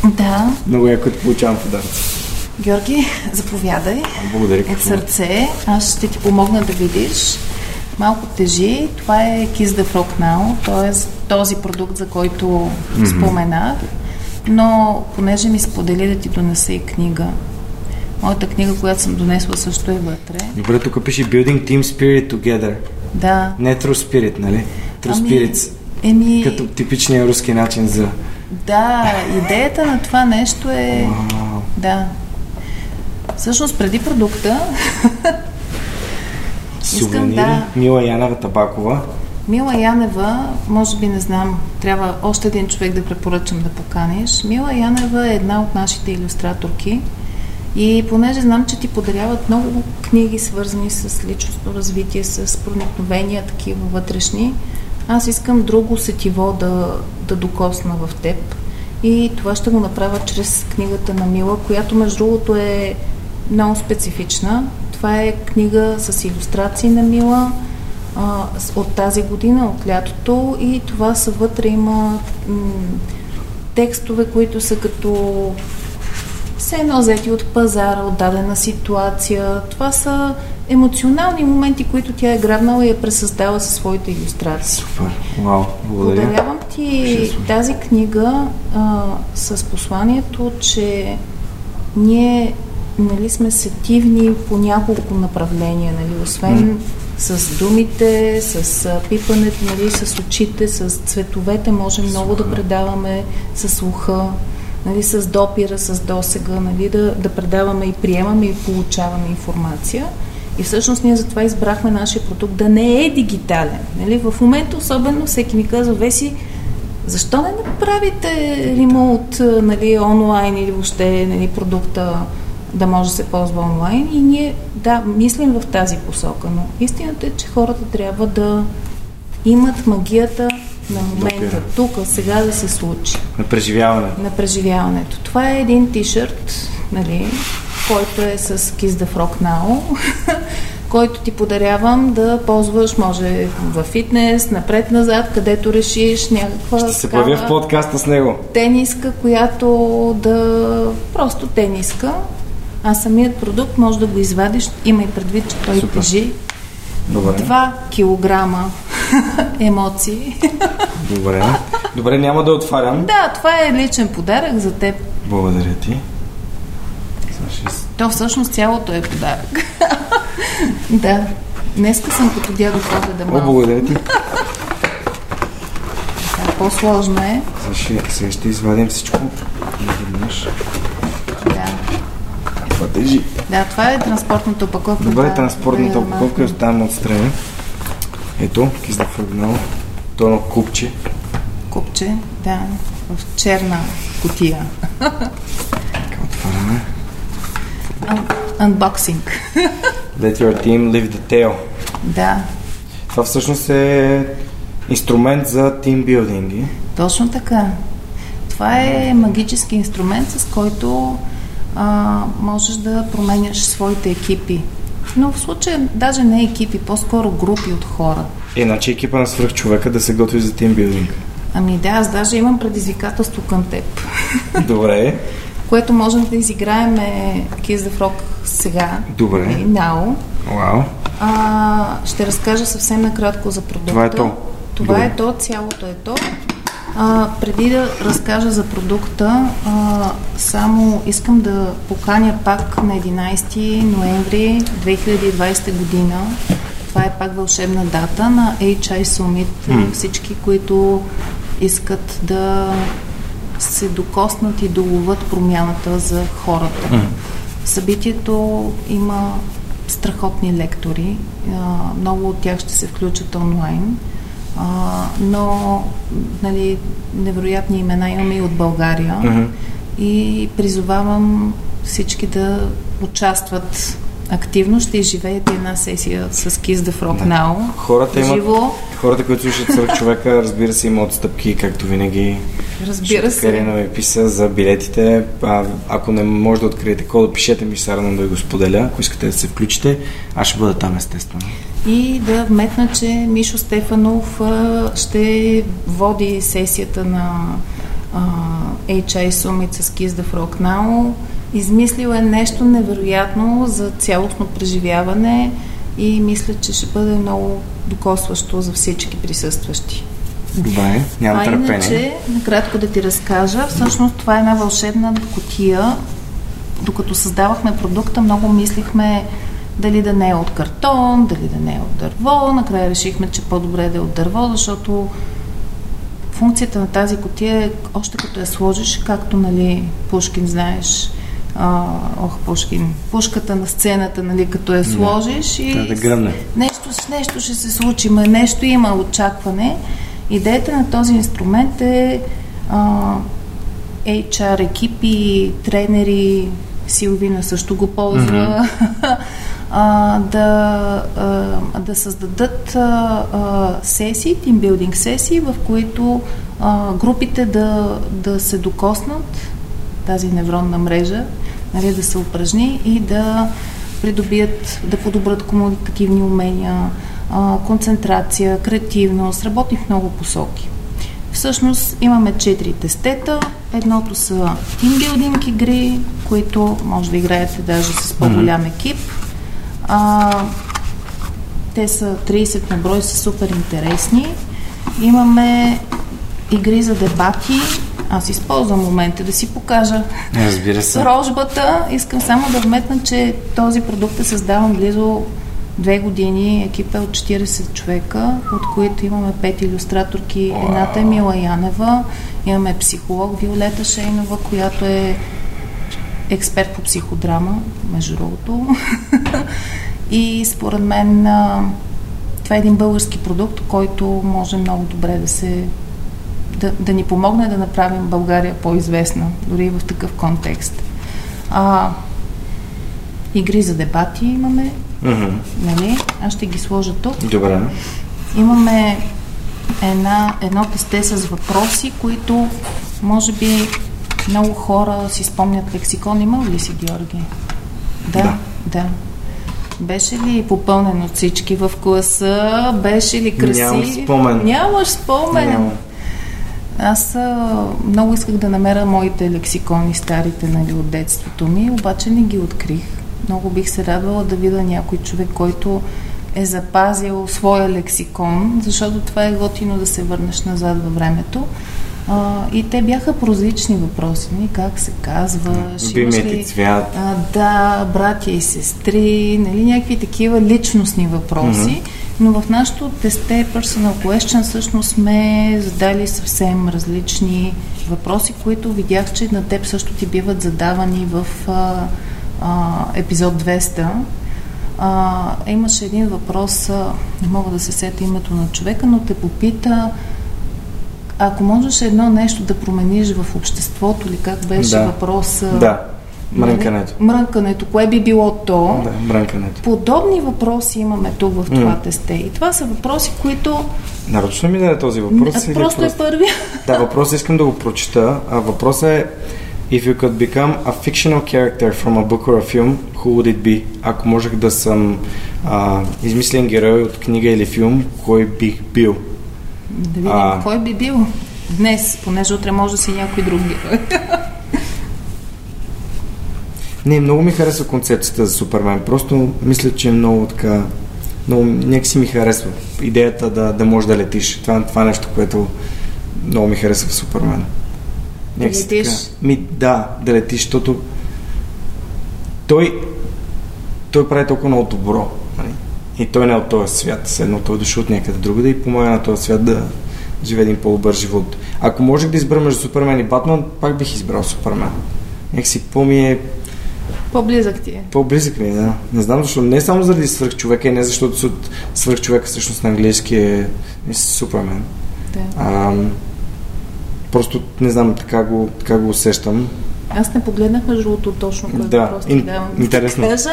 Да. Много яко да получавам подаръци. Георги, заповядай. Благодаря. От сърце. Аз ще ти помогна да видиш. Малко тежи. Това е Kiss the Frog Now, т.е. този продукт, за който mm-hmm. споменах. Но понеже ми сподели да ти донеса и книга, моята книга, която съм донесла, също е вътре. Добре, тук пише Building Team Spirit Together. Да. Не True Spirit, нали? True Ами. Еми, Като типичния руски начин за... да, идеята на това нещо е... Вау. Да. Всъщност, преди продукта, Искам Сувенири. да- Мила Янева Табакова. Мила Янева, може би не знам, трябва още един човек да препоръчам да поканиш. Мила Янева е една от нашите иллюстраторки и понеже знам, че ти подаряват много книги, свързани с личностно развитие, с проникновения, такива вътрешни, аз искам друго сетиво да, да докосна в теб. И това ще го направя чрез книгата на Мила, която между другото е много специфична. Това е книга с иллюстрации на Мила, а, от тази година, от лятото и това са вътре има м- текстове, които са като все едно взети от пазара, от дадена ситуация. Това са емоционални моменти, които тя е грабнала и е пресъздала със своите иллюстрации. Супер. Вау, благодаря. Подарявам ти тази книга а, с посланието, че ние нали, сме сетивни по няколко направления, нали, освен с думите, с пипането, нали, с очите, с цветовете, можем много да предаваме с слуха, нали, с допира, с досега, нали, да, да предаваме и приемаме и получаваме информация. И всъщност ние затова избрахме нашия продукт да не е дигитален. Нали? В момента особено всеки ми казва, Веси, защо не направите ремонт нали, онлайн или въобще нали, продукта да може да се ползва онлайн? И ние, да, мислим в тази посока, но истината е, че хората трябва да имат магията на момента, Допира. тук, сега да се случи На преживяване. на преживяването. Това е един тишърт, нали, който е с Kiss the Frog Now, който ти подарявам да ползваш, може във фитнес, напред-назад, където решиш някаква Ще се появя в подкаста с него. тениска, която да... просто тениска. А самият продукт може да го извадиш, има и предвид, че той Супер. тежи Добре. 2 килограма емоции. Добре. Добре, няма да отварям. да, това е личен подарък за теб. Благодаря ти. То всъщност цялото е подарък. да. Днеска съм като дядо Коведа О, малко. благодаря ти. Да, по-сложно е. Сега сега ще извадим всичко. Наведнъж. Да. Това тежи. да, това е транспортната опаковка. Добре, да, транспортната да опаковка махнем. оставям отстрани. Ето, кизда фрагнал. То е едно купче. Купче, да, в черна котия. Така отваряме. Unboxing. Let your team live the tale. да, Това всъщност е инструмент за тимбилдинги. точно така. Това е магически инструмент, с който а, можеш да променяш своите екипи. Но в случая даже не екипи, по-скоро групи от хора. Иначе екипа на свръхчовека да се готви за тимбилдинг. Ами да, аз даже имам предизвикателство към теб, Добре. което можем да изиграем е Kiss the Frog сега. Добре. И now. Вау. А, ще разкажа съвсем накратко за продукта. Това е то. Това Добре. е то, цялото е то. А, преди да разкажа за продукта, а, само искам да поканя пак на 11 ноември 2020 година. Това е пак вълшебна дата на HI Summit. Всички, които искат да се докоснат и доловат промяната за хората. Събитието има страхотни лектори. Много от тях ще се включат онлайн. Но нали, невероятни имена имаме и от България. И призовавам всички да участват активно ще изживеете една сесия с Kiss the Frog да. Now. Хората имат, Живо. хората, които слушат свърх човека, разбира се, има отстъпки, както винаги. Разбира се. Карина ми писа за билетите. А, ако не може да откриете кода, пишете ми Сарана да го споделя, ако искате да се включите. Аз ще бъда там, естествено. И да вметна, че Мишо Стефанов ще води сесията на а, HI Summit с Kiss the Frog Now Измислил е нещо невероятно за цялостно преживяване и мисля, че ще бъде много докосващо за всички присъстващи. Добре, нямам търпение. А иначе, накратко да ти разкажа, всъщност това е една вълшебна котия. Докато създавахме продукта, много мислихме дали да не е от картон, дали да не е от дърво. Накрая решихме, че по-добре да е от дърво, защото функцията на тази котия е, още като я сложиш, както нали, Пушкин знаеш, а, ох, Пушкин, пушката на сцената, нали, като я сложиш и да, да нещо, нещо ще се случи, ма нещо има очакване. Идеята на този инструмент е а, HR екипи, тренери, Силвина също го ползва, mm-hmm. а, да, а, да създадат а, а, сесии, тимбилдинг сесии, в които а, групите да, да се докоснат тази невронна мрежа нали, да се упражни и да придобият, да подобрят комуникативни умения, концентрация, креативност, работи в много посоки. Всъщност имаме четири тестета. Едното са тимбилдинг игри, които може да играете даже с по-голям екип. А, те са 30 на брой, са супер интересни. Имаме игри за дебати, аз използвам момента да си покажа Разбира се. рожбата. Искам само да вметна, че този продукт е създаван близо две години. Екип е от 40 човека, от които имаме пет иллюстраторки. Wow. Едната е Мила Янева, имаме психолог Виолета Шейнова, която е експерт по психодрама, между другото. И според мен това е един български продукт, който може много добре да се да, да ни помогне да направим България по-известна, дори в такъв контекст. А, игри за дебати имаме. Mm-hmm. Нали? Аз ще ги сложа тук. Добре. Имаме една, едно тесте с въпроси, които може би много хора си спомнят лексикон. Имал ли си, Георги? Да, да. да. Беше ли попълнен от всички в класа? Беше ли красив? Нямам спомен. Нямаш спомен. Нямам. Аз а, много исках да намеря моите лексикони, старите нали, от детството ми, обаче не ги открих. Много бих се радвала да видя някой човек, който е запазил своя лексикон, защото това е готино да се върнеш назад във времето. А, и те бяха по различни въпроси. Нали? Как се казва? Любимият цвят. А, да, братя и сестри, нали? някакви такива личностни въпроси. Mm-hmm. Но в нашото тесте Personal Question всъщност сме задали съвсем различни въпроси, които видях, че на теб също ти биват задавани в а, а, епизод 200. А, имаше един въпрос, а, не мога да се сета името на човека, но те попита ако можеш едно нещо да промениш в обществото ли, как беше да. въпрос? Да Мрънкането. Мрънкането. Кое би било то? Да, мрънкането. Подобни въпроси имаме тук в това mm. тесте. И това са въпроси, които... Нарочно ми даде този въпрос? Не, просто, е първия. Да, въпросът искам да го прочита. А въпросът е If you could become a fictional character from a book or a film, who would it be? Ако можех да съм а, измислен герой от книга или филм, кой бих бил? Да видим, а... кой би бил днес, понеже утре може да си някой друг герой. Не, много ми харесва концепцията за Супермен. Просто мисля, че е много така... Много, някакси ми харесва идеята да, да можеш да летиш. Това, това е нещо, което много ми харесва в Супермен. Да летиш? Така, ми, да, да летиш, защото той, той прави толкова много добро. Нали? И той не е от този свят. Седно той е дошъл от някъде другаде и помага на този свят да живее един по-добър живот. Ако можех да избера между Супермен и Батман, пак бих избрал Супермен. Някакси по-ми е по-близък ти е. По-близък ми е, да. Не знам защо. Не само заради свръхчовека и не защото свръхчовека всъщност на английски е, е Супермен. Да. А, просто не знам, така го, така го усещам. Аз не погледнах между другото точно кой Да, въпрос ти ин- давам интересно. да кажа,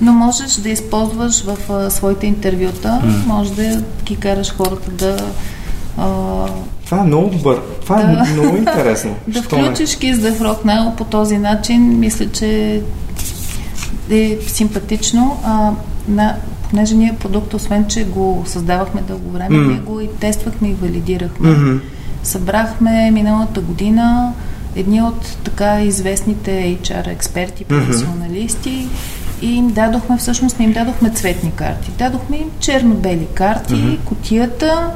но можеш да използваш в а, своите интервюта, може да ги караш хората да а, Това е много добър. Това Да. е много интересно. да не? включиш Kiss the Frog Now по този начин, мисля, че е симпатично. А, на, понеже ние продукт, освен че го създавахме дълго време, М. ние го и тествахме и валидирахме. Мгм. Събрахме миналата година едни от така известните HR експерти, професионалисти и им дадохме, всъщност не им дадохме цветни карти. Дадохме им черно-бели карти, Мгм. котията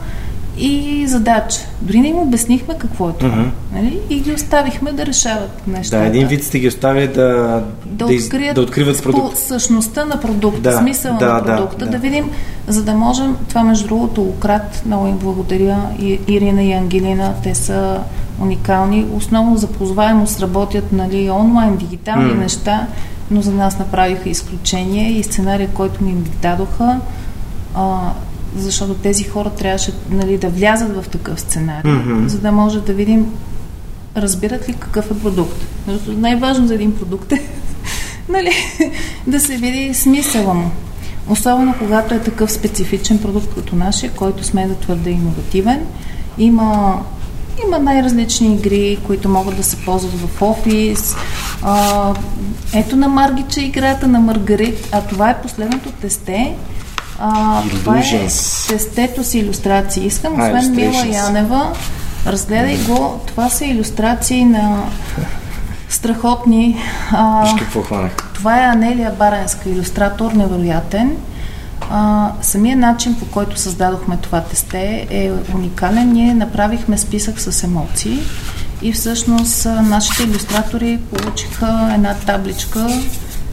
и задача. Дори не им обяснихме какво е това. Мгм. Нали? И ги оставихме да решават нещата. Да, един вид сте ги оставили да, да, из- открият, да откриват продукт. същността на продукта, Да, смисъла да, на да, продукта, да, да. видим, за да можем, това между другото, Украт, много им благодаря, и, Ирина и Ангелина, те са уникални, основно за ползваемост работят нали, онлайн, дигитални М. неща, но за нас направиха изключение и сценария, който ни дадоха, а, защото тези хора трябваше нали, да влязат в такъв сценарий, Мгм. за да може да видим разбират ли какъв е продукт. Защото най-важно за един продукт е нали, да се види смисъла му. Особено когато е такъв специфичен продукт като нашия, който сме да твърде иновативен. Има, има най-различни игри, които могат да се ползват в офис. А, ето на Маргича играта на Маргарит, а това е последното тесте. А, това е тестето с иллюстрации. Искам, освен Мила. Янева, разгледай го. Това са иллюстрации на страхотни. А, Виж какво хванах. това е Анелия Баренска, иллюстратор, невероятен. А, самия начин, по който създадохме това тесте е уникален. Ние направихме списък с емоции и всъщност нашите иллюстратори получиха една табличка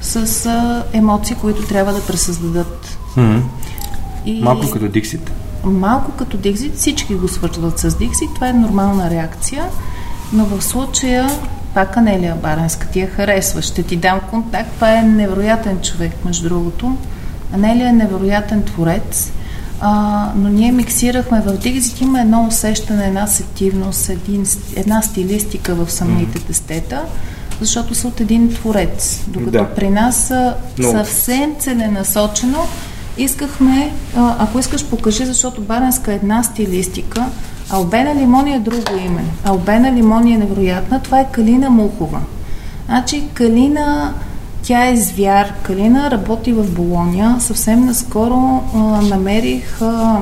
с емоции, които трябва да пресъздадат. Мгм. И Малко като Диксит. малко като Диксит, всички го свързват с Диксит, това е нормална реакция, но в случая пак Анелия Баренска ти я харесва, ще ти дам контакт, това е невероятен човек, между другото. Анелия е невероятен творец, а, но ние миксирахме в Диксит, има едно усещане, една сетивност, един, една стилистика в самите тестета, защото са от един творец, докато Да. при нас са съвсем целенасочено искахме, ако искаш покажи, защото Баренска е една стилистика, Албена Лимони е друго име. Албена Лимони е невероятна, това е Калина Мухова. Значи Калина, тя е звяр. Калина работи в Болония. Съвсем наскоро а, намерих, а,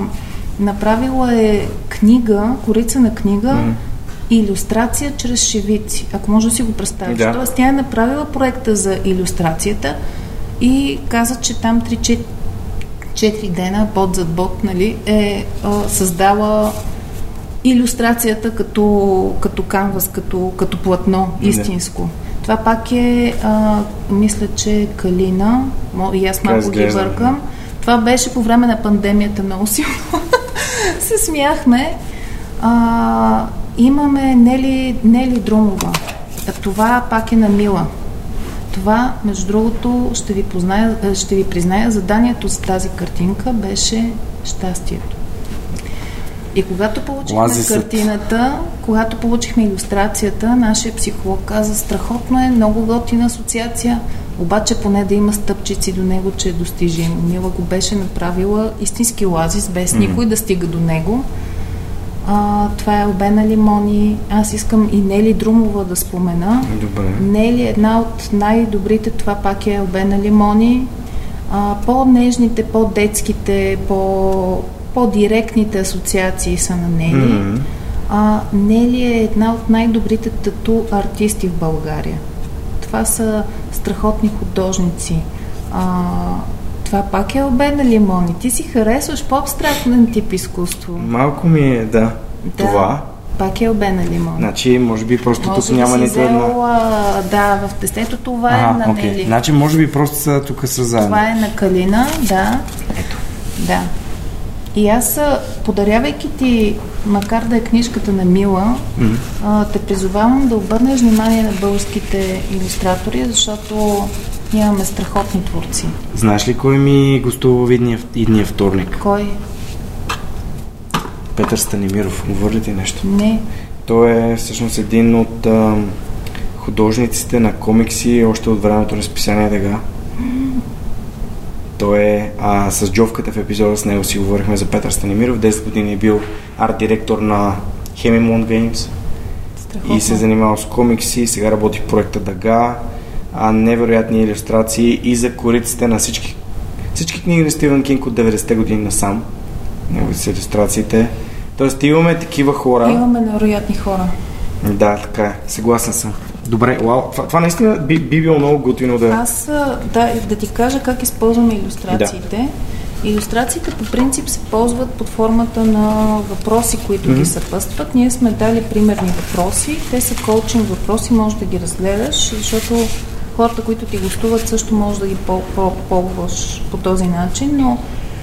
направила е книга, корица на книга, иллюстрация чрез шевици. Ако може да си го представиш. Да. Тоест тя е направила проекта за иллюстрацията и каза, че там 3-4 4 дена, бот зад бот, нали, е а, създала иллюстрацията като, като канвас, като, като платно, истинско. Това пак е, а, мисля, че Калина, и аз малко ги бъркам. Това беше по време на пандемията много силно. се смяхме. А, имаме Нели, Нели Друмова. Това пак е на Мила. Това, между другото, ще ви, позная, е, ще ви призная, заданието за тази картинка беше щастието. И когато получихме Лазисът. картината, когато получихме иллюстрацията, нашия психолог каза, страхотно е, много готина асоциация, обаче поне да има стъпчици до него, че е достижимо. Мила го беше направила истински лазис, без никой да стига до него. А, това е Обена Лимони. Аз искам и Нели Друмова да спомена. Добре. Нели е една от най-добрите, това пак е Албена Лимони. А, по-нежните, по-детските, по- по-директните асоциации са на Нели. Мгм. А, Нели е една от най-добрите тату артисти в България. Това са страхотни художници. А, това пак е Албена Лимони. Ти си харесваш по-абстрактен тип изкуство. Малко ми е, да. Да. Това. Пак е Албена Лимони. Значи, може би просто Може тук би няма нито една. а, Да, в тестето това е Ага, на окей. Нели. Значи, може би просто са тук са заедно. Това е на Калина, да. Ето. Да. И аз, а, подарявайки ти, макар да е книжката на Мила, а, те призовавам да обърнеш внимание на българските иллюстратори, защото имаме страхотни творци. Знаеш ли кой ми гостува в идния, идния вторник? Кой? Петър Станимиров. Говори ли ти нещо? Не. Той е всъщност един от а, художниците на комикси още от времето на списание Дега. Той е а, с Джовката в епизода с него си говорихме за Петър Станимиров. 10 години е бил арт-директор на Games Страхотно. и се е занимавал с комикси. Сега работи в проекта Дага. А, невероятни иллюстрации и за кориците на всички, всички книги на Стивен Кинг от 90-те години насам. Неговите са иллюстрациите. Тоест имаме такива хора. Имаме невероятни хора. Да, така е. Съгласен съм. Добре, вау. Това, това наистина би, би било много готино да... Аз да, да ти кажа как използваме иллюстрациите. Иллюстрациите по принцип се ползват под формата на въпроси, които mm-hmm. ги съпъстват. Ние сме дали примерни въпроси. Те са коучинг въпроси, може да ги разгледаш, защото хората, които ти гостуват, също може да ги пол- пол- ползваш по този начин, но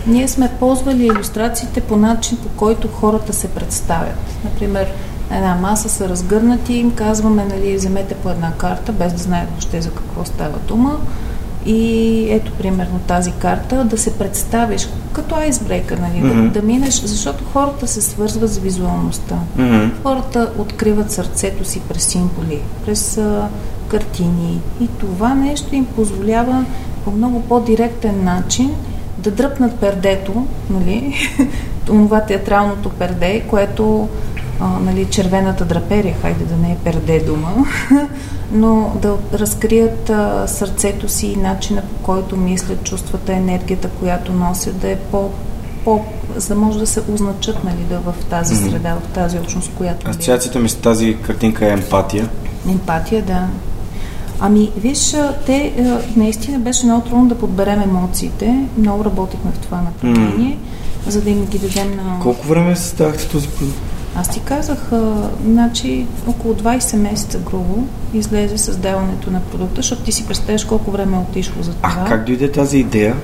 ние сме ползвали иллюстрациите по начин, по който хората се представят. Например, на една маса са разгърнати, им казваме, нали, вземете по една карта, без да знаят въобще за какво става дума. И ето, примерно, тази карта, да се представиш като айсбрейкър, нали, Мгм. да, да минеш, защото хората се свързват с визуалността. Мгм. Хората откриват сърцето си през символи, през а, картини и това нещо им позволява по много по-директен начин да дръпнат пердето, нали, това театралното перде, което а, нали, червената драперия, хайде да не е перде дума, но да разкрият а, сърцето си и начина по който мислят, чувствата, енергията, която носят, да е по, по за да може да се означат нали, да в тази среда, в тази общност, която бе. Асоциацията ми с тази картинка е емпатия. Емпатия, да. Ами, виж, те наистина беше много трудно да подберем емоциите. Много работихме в това направление, за да им ги дадем на... Колко време създавахте този продукт? Аз ти казах, а, значи около 20 месеца грубо излезе създаването на продукта, защото ти си представяш колко време е отишло за това. А как дойде тази идея?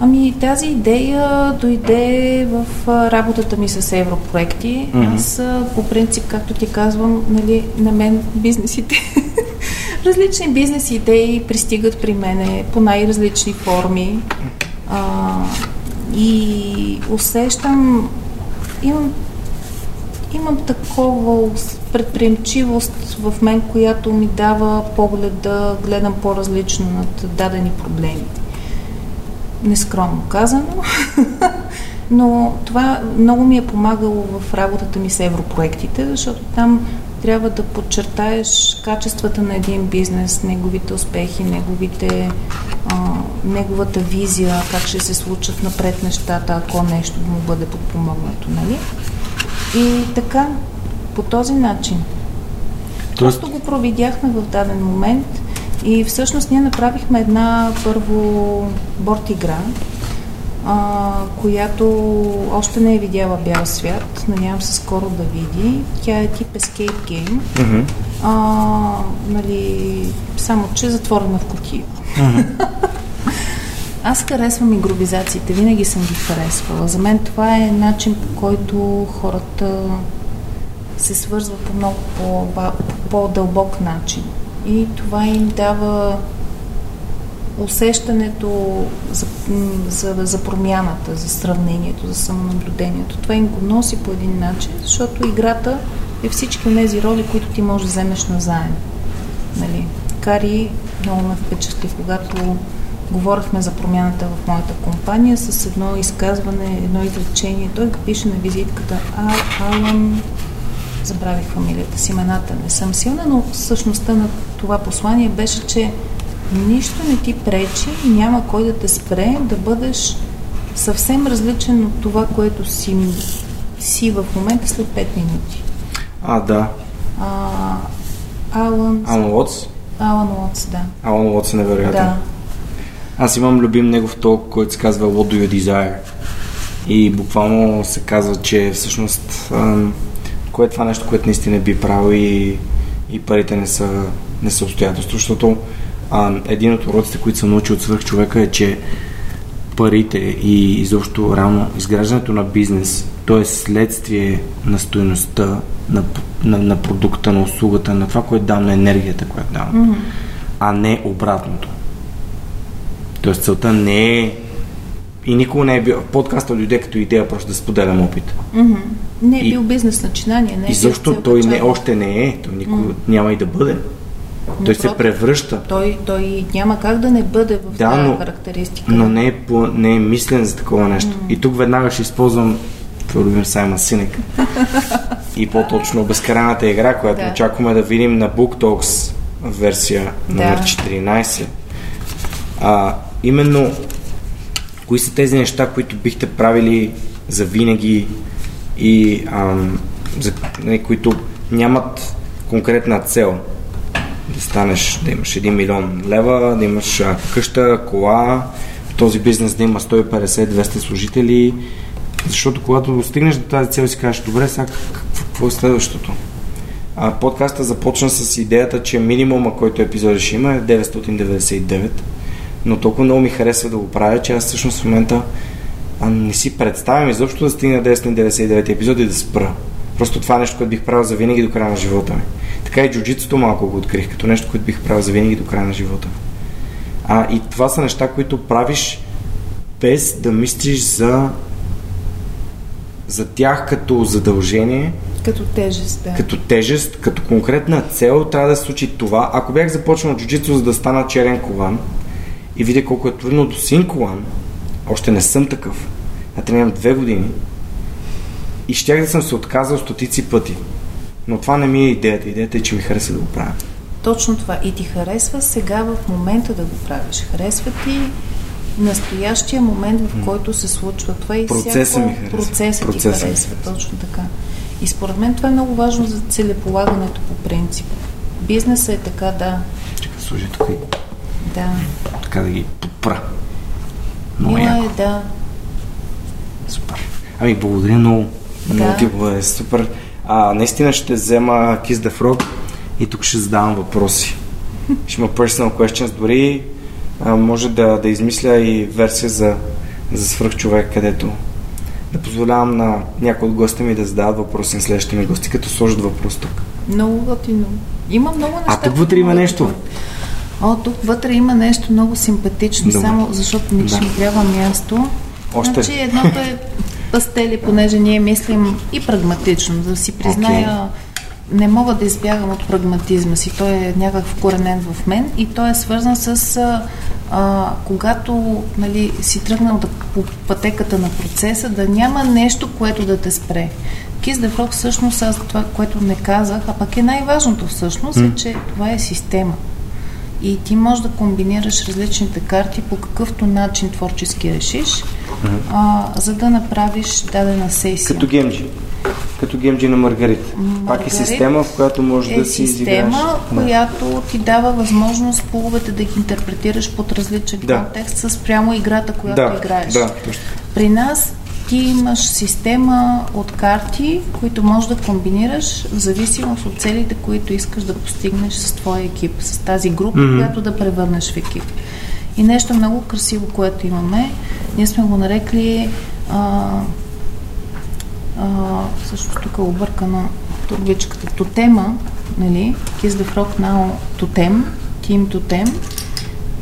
Ами тази идея дойде в а, работата ми с европроекти. Мгм. Аз а, по принцип, както ти казвам, нали, на мен бизнесите, различни бизнес идеи пристигат при мене по най-различни форми. А, и усещам, имам имам такова предприемчивост в мен, която ми дава поглед да гледам по-различно над дадени проблеми. Нескромно казано, но това много ми е помагало в работата ми с европроектите, защото там трябва да подчертаеш качествата на един бизнес, неговите успехи, неговите, а, неговата визия, как ще се случат напред нещата, ако нещо му бъде подпомогнато, нали? И така, по този начин. Тоест, Просто го провидяхме в даден момент и всъщност ние направихме една първо борт игра, а, която още не е видяла бял свят. Надявам се скоро да види. Тя е тип Escape Game. мгм. А, нали, само, че затворена в кутия. Аз харесвам игровизациите, винаги съм ги харесвала. За мен това е начин по който хората се свързват по много по-дълбок начин. И това им дава усещането за, за, за промяната, за сравнението, за самонаблюдението. Това им го носи по един начин, защото играта е всички тези роли, които ти можеш да вземеш назаем. Нали? Кари много ме впечатли, когато говорихме за промяната в моята компания с едно изказване, едно изречение. Той го пише на визитката а, Алан, забравих фамилията с имената, не съм силна, но същността на това послание беше, че нищо не ти пречи, няма кой да те спре да бъдеш съвсем различен от това, което си, си в момента след 5 минути. А, да. А, Алан, Алан Уотс. Алан Уотс, да. Алан Уотс е невероятен. Да. Аз имам любим негов ток, който се казва What do you desire? И буквално се казва, че всъщност кое е това нещо, което наистина би правил и, и парите не са, не са обстоятелство, защото ам, един от уроците, които съм научил от свърх човека е, че парите и изобщо реално изграждането на бизнес, то е следствие на стоеността, на, на, на продукта, на услугата, на това, което дам, на енергията, която давам, Мгм. а не обратното. Тоест целта не е и никога не е бил. Подкаста дойде като идея просто да споделям опит. Мгм. Не е И- бил бизнес начинание, не е и защо той не, още не е, той никога М. няма и да бъде. Той се превръща. Той, той няма как да не бъде в Да, тази но- характеристика. Но не е, по, не е мислен за такова нещо. И тук веднага ще използвам любим Саймън Синек. и по-точно безкрайната игра, която Да. очакваме да видим на Book Talks версия номер Да. 14. А, именно, кои са тези неща, които бихте правили за винаги и ам, за, не, които нямат конкретна цел? да станеш, да имаш 1 милион лева, да имаш а, къща, кола, този бизнес да има 150-200 служители, защото когато достигнеш до тази цел си кажеш, добре, сега какво е следващото? А, подкаста започна с идеята, че минимума, който епизоди ще има е 999, но толкова много ми харесва да го правя, че аз всъщност в момента а, не си представям изобщо да стигна 999 епизоди и да спра. Просто това е нещо, което бих правил за винаги до края на живота ми. Така и джуджитсото малко го открих, като нещо, което бих правил за винаги до края на живота ми. А, и това са неща, които правиш без да мислиш за за тях като задължение, Като тежест, да. като тежест, като конкретна цел трябва да се случи това. Ако бях започнал джуджитсо за да стана черен колан и видя колко е трудно до син колан, още не съм такъв, а тренирам две години и щях да съм се отказал стотици пъти. Но това не ми е идеята. Идеята е, че ми хареса да го правя. Точно това. И ти харесва сега в момента да го правиш. Харесва ти настоящия момент, в който се случва това и Процеса всяко ми харесва. процесът Процеса ти харесва. харесва. Точно така. И според мен това е много важно за целеполагането по принцип. Бизнесът е така, да. Да служи тук Да. така да ги подпра. Много Има яко. е, да. Супер. Ами, благодаря много. Много Да. ти благодаря. Супер. А, наистина ще взема Kiss the Frog и тук ще задавам въпроси. Ще има personal questions. Дори а, може да, да измисля и версия за, за свръхчовек, където да позволявам на някои от гостите ми да задават въпроси на следващите ми гости, като сложат въпрос тук. Много готино. Има много неща. А тук вътре има нещо. О, тук вътре има нещо много симпатично, Добре. само защото ми Да. ще ми трябва място. Още. Значи едното е пастели, понеже ние мислим и прагматично, да си призная, не мога да избягам от прагматизма си. Той е някакъв коренен в мен и той е свързан с а, когато нали, си тръгнал да, по пътеката на процеса, да няма нещо, което да те спре. Kiss the Frog всъщност, аз това, което не казах, а пък е най-важното всъщност, е, че това е система. И ти можеш да комбинираш различните карти по какъвто начин творчески решиш, а, за да направиш дадена сесия. Като гемджи. Като гемджи на Маргарита. Пак е Маргарит система, в която можеш е да си изиграеш. система, Да. която ти дава възможност половете да ги интерпретираш под различен Да. контекст с прямо играта, която Да, играеш. да, точно. При нас ти имаш система от карти, които можеш да комбинираш в зависимост от целите, които искаш да постигнеш с твоя екип, с тази група, Мгм. която да превърнеш в екип. И нещо много красиво, което имаме, ние сме го нарекли а, а, също тук е объркана турбичката, тотема, нали, Kiss the Frog Now тотем, Team тотем.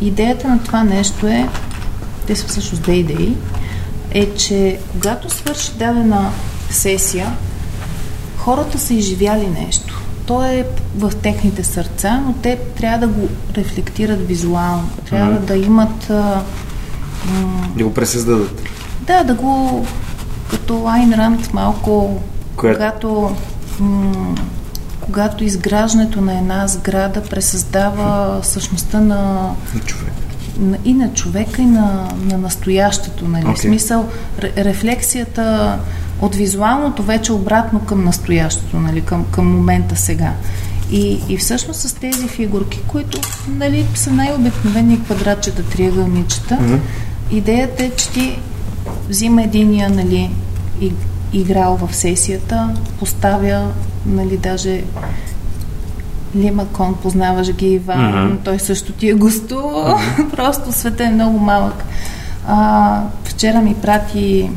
Идеята на това нещо е, те са всъщност две идеи, е, че когато свърши дадена сесия, хората са изживяли нещо. То е в техните сърца, но те трябва да го рефлектират визуално. Трябва Мгм. да имат а, м, Да го пресъздадат. да, да го като Айн Ранд малко, Коя- когато, м- когато изграждането на една сграда пресъздава същността на, На човек. И на човека, и на, на настоящето. Нали? Окей. В смисъл, ре, рефлексията от визуалното вече обратно към настоящето, нали? към, към момента сега. И, и всъщност с тези фигурки, които нали, са най-обикновени квадратчета, триъгълничета, Мгм. идеята е, че ти взима единия нали, и, играл в сесията, поставя нали, даже Лимакон, познаваш ги, Иван, Мгм. той също ти е гостувал. Просто света е много малък. А, вчера ми прати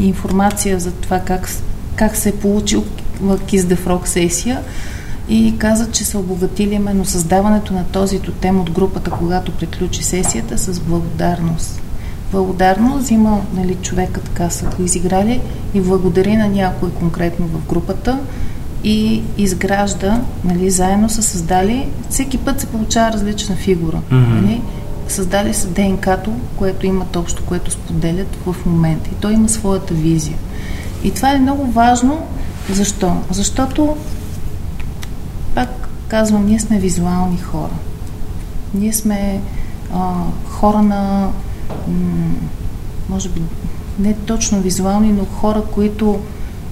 информация за това как, как се е получил Kiss the Frog сесия и каза, че са обогатили именно създаването на този тотем от групата, когато приключи сесията с благодарност. Благодарност взима нали, човека, така са го изиграли и благодари на някой конкретно в групата и изгражда, нали, заедно са създали, всеки път се получава различна фигура. Мгм. Нали? Създали са ДНК-то, което имат общо, което споделят в момента. И той има своята визия. И това е много важно. Защо? Защото, пак казвам, ние сме визуални хора. Ние сме а, хора на, м, може би, не точно визуални, но хора, които,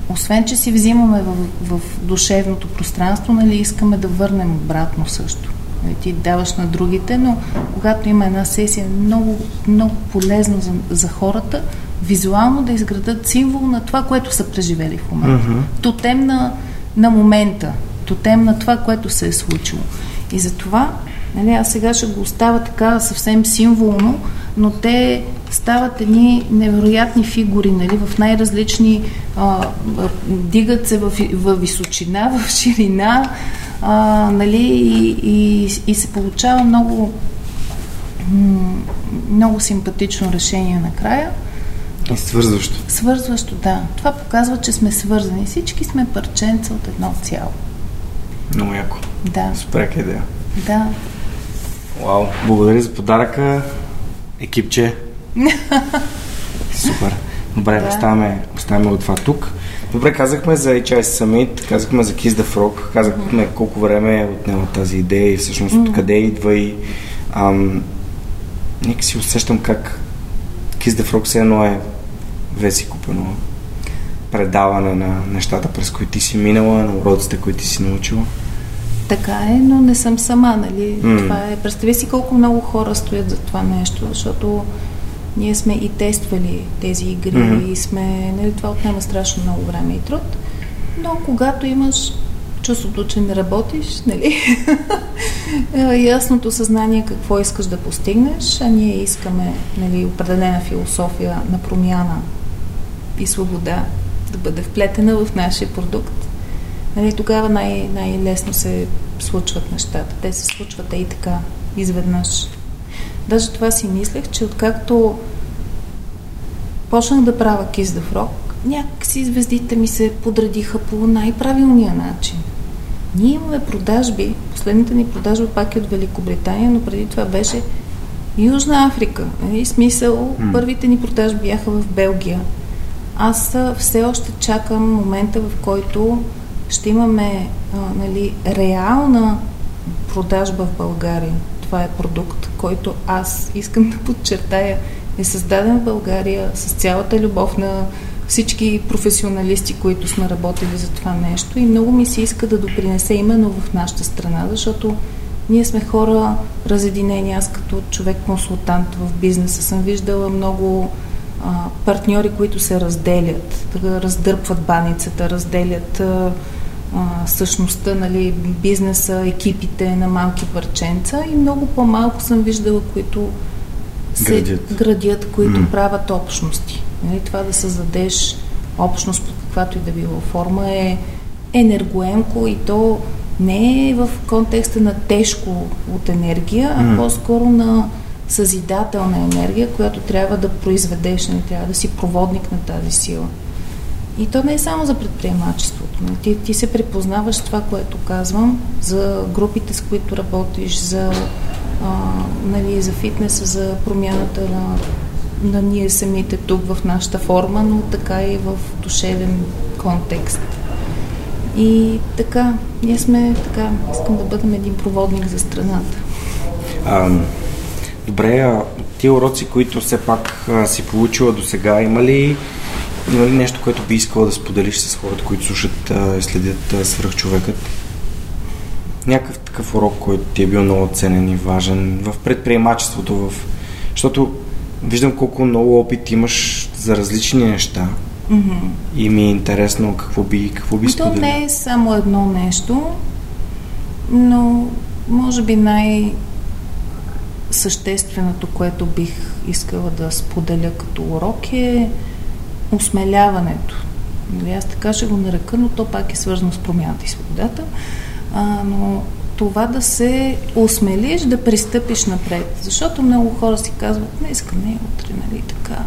освен че си взимаме в, в душевното пространство, нали, искаме да върнем обратно също. Нали, Ти даваш на другите, но когато има една сесия, е много, много полезно за, за хората визуално да изградат символ на това, което са преживели в момента. Мгм. Тотем на, на момента, тотем на това, което се е случило. И затова, нали, аз сега ще го оставя така съвсем символно, но те стават едни невероятни фигури, нали, в най-различни, а, дигат се в, в височина, в ширина, а, нали, и, и, и се получава много, много симпатично решение накрая. И свързващо. Свързващо, да. Това показва, че сме свързани. Всички сме парченца от едно цяло. Много яко. Да, Супер идея. да. Вау. Благодаря за подаръка. Екипче. Супер. Добре, Да. оставяме, оставяме го това тук. Добре, казахме за HI Summit, казахме за Kiss the Frog, казахме колко време е отнема тази идея и всъщност откъде идва и ам, нека си усещам как Kiss the Frog все едно е веси купено предаване на нещата, през които ти си минала, на уроците, които ти си научила. Така е, но не съм сама, нали? М. Това е. Представи си колко много хора стоят за това нещо, защото ние сме и тествали тези игри Мгм. и сме, нали, това отнема страшно много време и труд. Но когато имаш чувството, че не работиш, нали? е, ясното съзнание какво искаш да постигнеш, а ние искаме нали, определена философия на промяна и свобода да бъде вплетена в нашия продукт. Нали, тогава най- най-лесно се случват нещата. Те се случват и така, изведнъж. Даже това си мислех, че откакто почнах да правя the Frog, някакси звездите ми се подредиха по най-правилния начин. Ние имаме продажби, последните ни продажби пак е от Великобритания, но преди това беше Южна Африка. Нали? Смисъл, първите ни продажби бяха в Белгия. Аз все още чакам момента, в който ще имаме а, нали, реална продажба в България. Това е продукт, който аз искам да подчертая е създаден в България с цялата любов на всички професионалисти, които сме работили за това нещо и много ми се иска да допринесе именно в нашата страна, защото ние сме хора разединени. Аз като човек-консултант в бизнеса съм виждала много а, партньори, които се разделят, раздърпват баницата, разделят а, а, същността, нали, бизнеса, екипите на малки парченца и много по-малко съм виждала, които се Градят. градят които М. правят общности. Нали, това да създадеш общност под каквато и да било форма е енергоемко и то не е в контекста на тежко от енергия, а М. по-скоро на съзидателна енергия, която трябва да произведеш, не трябва да си проводник на тази сила. И то не е само за предприемачеството. нали. Ти, ти се препознаваш това, което казвам, за групите, с които работиш, за, а, нали, за фитнеса, за промяната на, на ние самите тук в нашата форма, но така и в душевен контекст. И така, ние сме така, искам да бъдем един проводник за страната. А, добре, а тия уроци, които все пак а, си получила до сега, има ли, има ли нещо, което би искала да споделиш с хората, които слушат и следят свръхчовекът? Някакъв такъв урок, който ти е бил много ценен и важен в предприемачеството, в... защото виждам колко много опит имаш за различни неща Mm-hmm. и ми е интересно какво би, какво би И то споделил. не е само едно нещо, но може би най- същественото, което бих искала да споделя като урок е осмеляването. Нали, Аз така ще го нарека, но то пак е свързано с промяната и свободата. А, но това да се осмелиш да пристъпиш напред. Защото много хора си казват, днеска не, утре, нали така.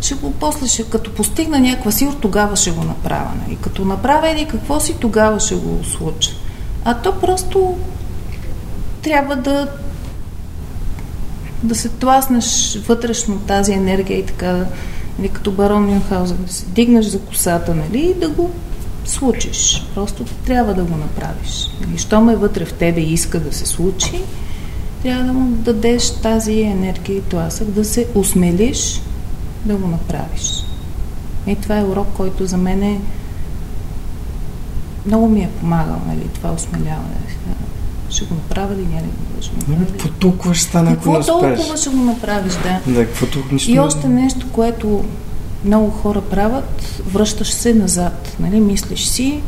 ще го после, ще, като постигна някаква сила, тогава ще го направя. Нали? като направя или какво си, тогава ще го случа. А то просто трябва да да се тласнеш вътрешно тази енергия и така, нали, като барон Мюнхаузен, да се дигнеш за косата, нали, и да го случиш. Просто трябва да го направиш. Нали, щом е вътре в тебе иска да се случи, трябва да му дадеш тази енергия и тласък, да се осмелиш да го направиш. И това е урок, който за мен е много ми е помагал, нали, това осмеляване. Ще го направя ли, няма ли ще го направя? Какво толкова ще стане, ако? Какво толкова ще го направиш, да. Да, какво толкова нищо И още нещо, което много хора правят, връщаш се назад, нали, мислиш си,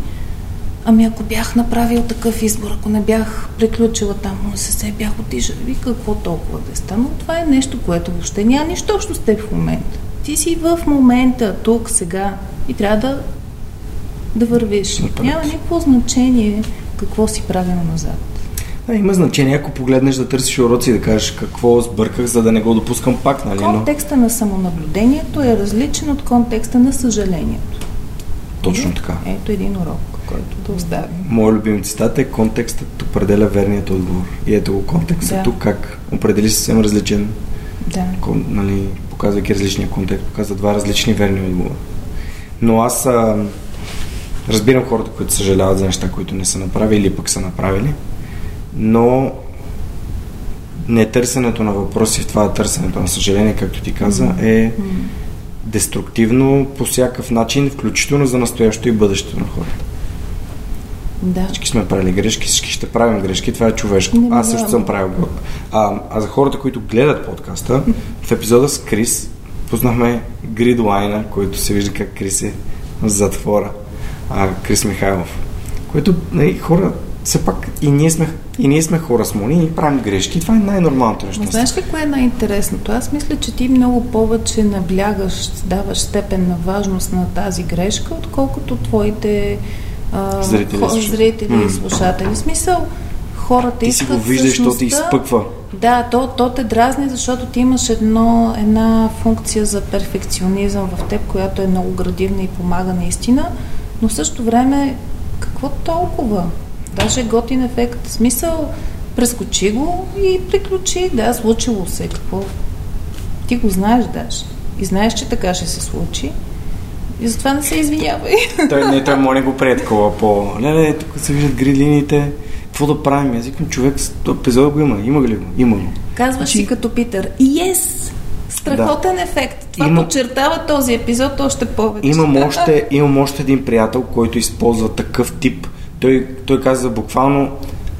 Ами ако бях направил такъв избор, ако не бях приключила там, но се се бях отишла, ви какво толкова да е станало? Това е нещо, което въобще няма нищо общо с теб в момента. Ти си в момента, тук, сега и трябва да, да вървиш. Напред. Няма никакво значение какво си правил назад. Да, има значение, ако погледнеш да търсиш уроци и да кажеш какво сбърках, за да не го допускам пак, нали? Контекста на самонаблюдението е различен от контекста на съжалението. Точно така. Ето един урок, който да оставим. Моят любим цитат е контекстът определя верният отговор. И ето го контекстът да. тук как определи съвсем различен, да. кон, нали, показвайки различния контекст, показва два различни верни отговора. Но аз а, разбирам хората, които съжаляват за неща, които не са направили или пък са направили, но не търсенето на въпроси в това търсенето на съжаление, както ти каза, е деструктивно по всякакъв начин, включително за настоящето и бъдещето на хората. Да. Всички сме правили грешки, всички ще правим грешки, това е човешко. Не, Аз също съм правил. А, а за хората, които гледат подкаста, в епизода с Крис познахме гридлайна, който се вижда как Крис е в затвора. А, Крис Михайлов. Което нали, хора все пак и ние сме, и ние сме хора с мони и правим грешки. Това е най-нормалното нещо. Знаеш ли кое е най-интересното? Аз мисля, че ти много повече наблягаш, даваш степен на важност на тази грешка, отколкото твоите а, зрители, хо, зрители mm. и слушатели. В смисъл, хората ти искат си го виждаш, то те изпъква. Да, то, то те дразни, защото ти имаш едно, една функция за перфекционизъм в теб, която е много градивна и помага наистина, но в същото време какво толкова? Даже готин ефект. Смисъл, прескочи го и приключи. Да, случило се. Какво? Ти го знаеш даже. И знаеш, че така ще се случи. И затова не се извинявай. Той не, той моля го пред такова по... Леле, тук се виждат гридлините. Какво да правим? Аз викам, човек, епизод го има. Има ли го? Има го. Казваш значи... си като Питър. Yes! Страхотен да. ефект. Това има... подчертава този епизод още повече. Имам още, имам още един приятел, който използва такъв тип той, той казва буквално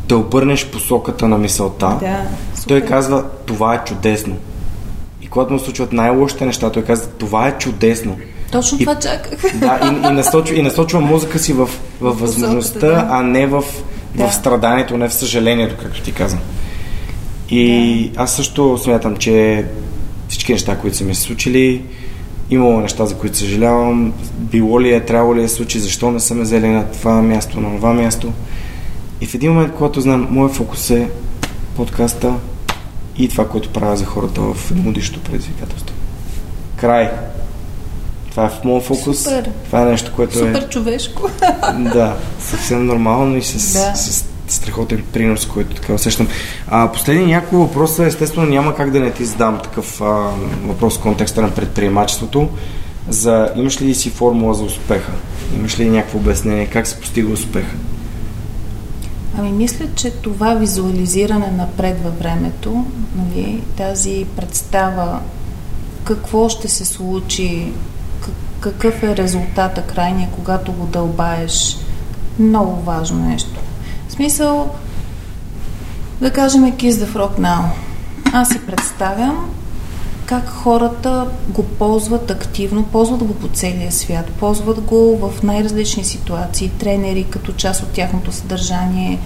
да обърнеш посоката на мисълта. Да, той казва, това е чудесно. И когато му случват най-лошите неща, той казва, това е чудесно. Точно и, това чаках. Да, и, и, насочва, и насочва мозъка си в, в възможността, да. а не в, да. в страданието, не в съжалението, както ти казвам. И да. аз също смятам, че всички неща, които са ми се случили, Имало неща, за които съжалявам. Било ли е, трябвало ли е случи, защо не съм взели на това място, на това място. И в един момент, когато знам, моят фокус е подкаста и това, което правя за хората в едногодишното предизвикателство. Край. Това е в моят фокус. Супер. Това е нещо, което Супер е... Супер човешко. да, съвсем нормално и с, да. с страхотен принос, който така усещам. А, последни няколко въпроса, естествено няма как да не ти задам такъв а, въпрос в контекста на предприемачеството. За, имаш ли си формула за успеха? Имаш ли някакво обяснение? Как се постига успеха? Ами мисля, че това визуализиране напред във времето, нали, тази представа какво ще се случи, какъв е резултата крайния, когато го дълбаеш, много важно нещо. В смисъл, да кажем Kiss the Frog Now. Аз си представям как хората го ползват активно, ползват го по целия свят, ползват го в най-различни ситуации, тренери като част от тяхното съдържание,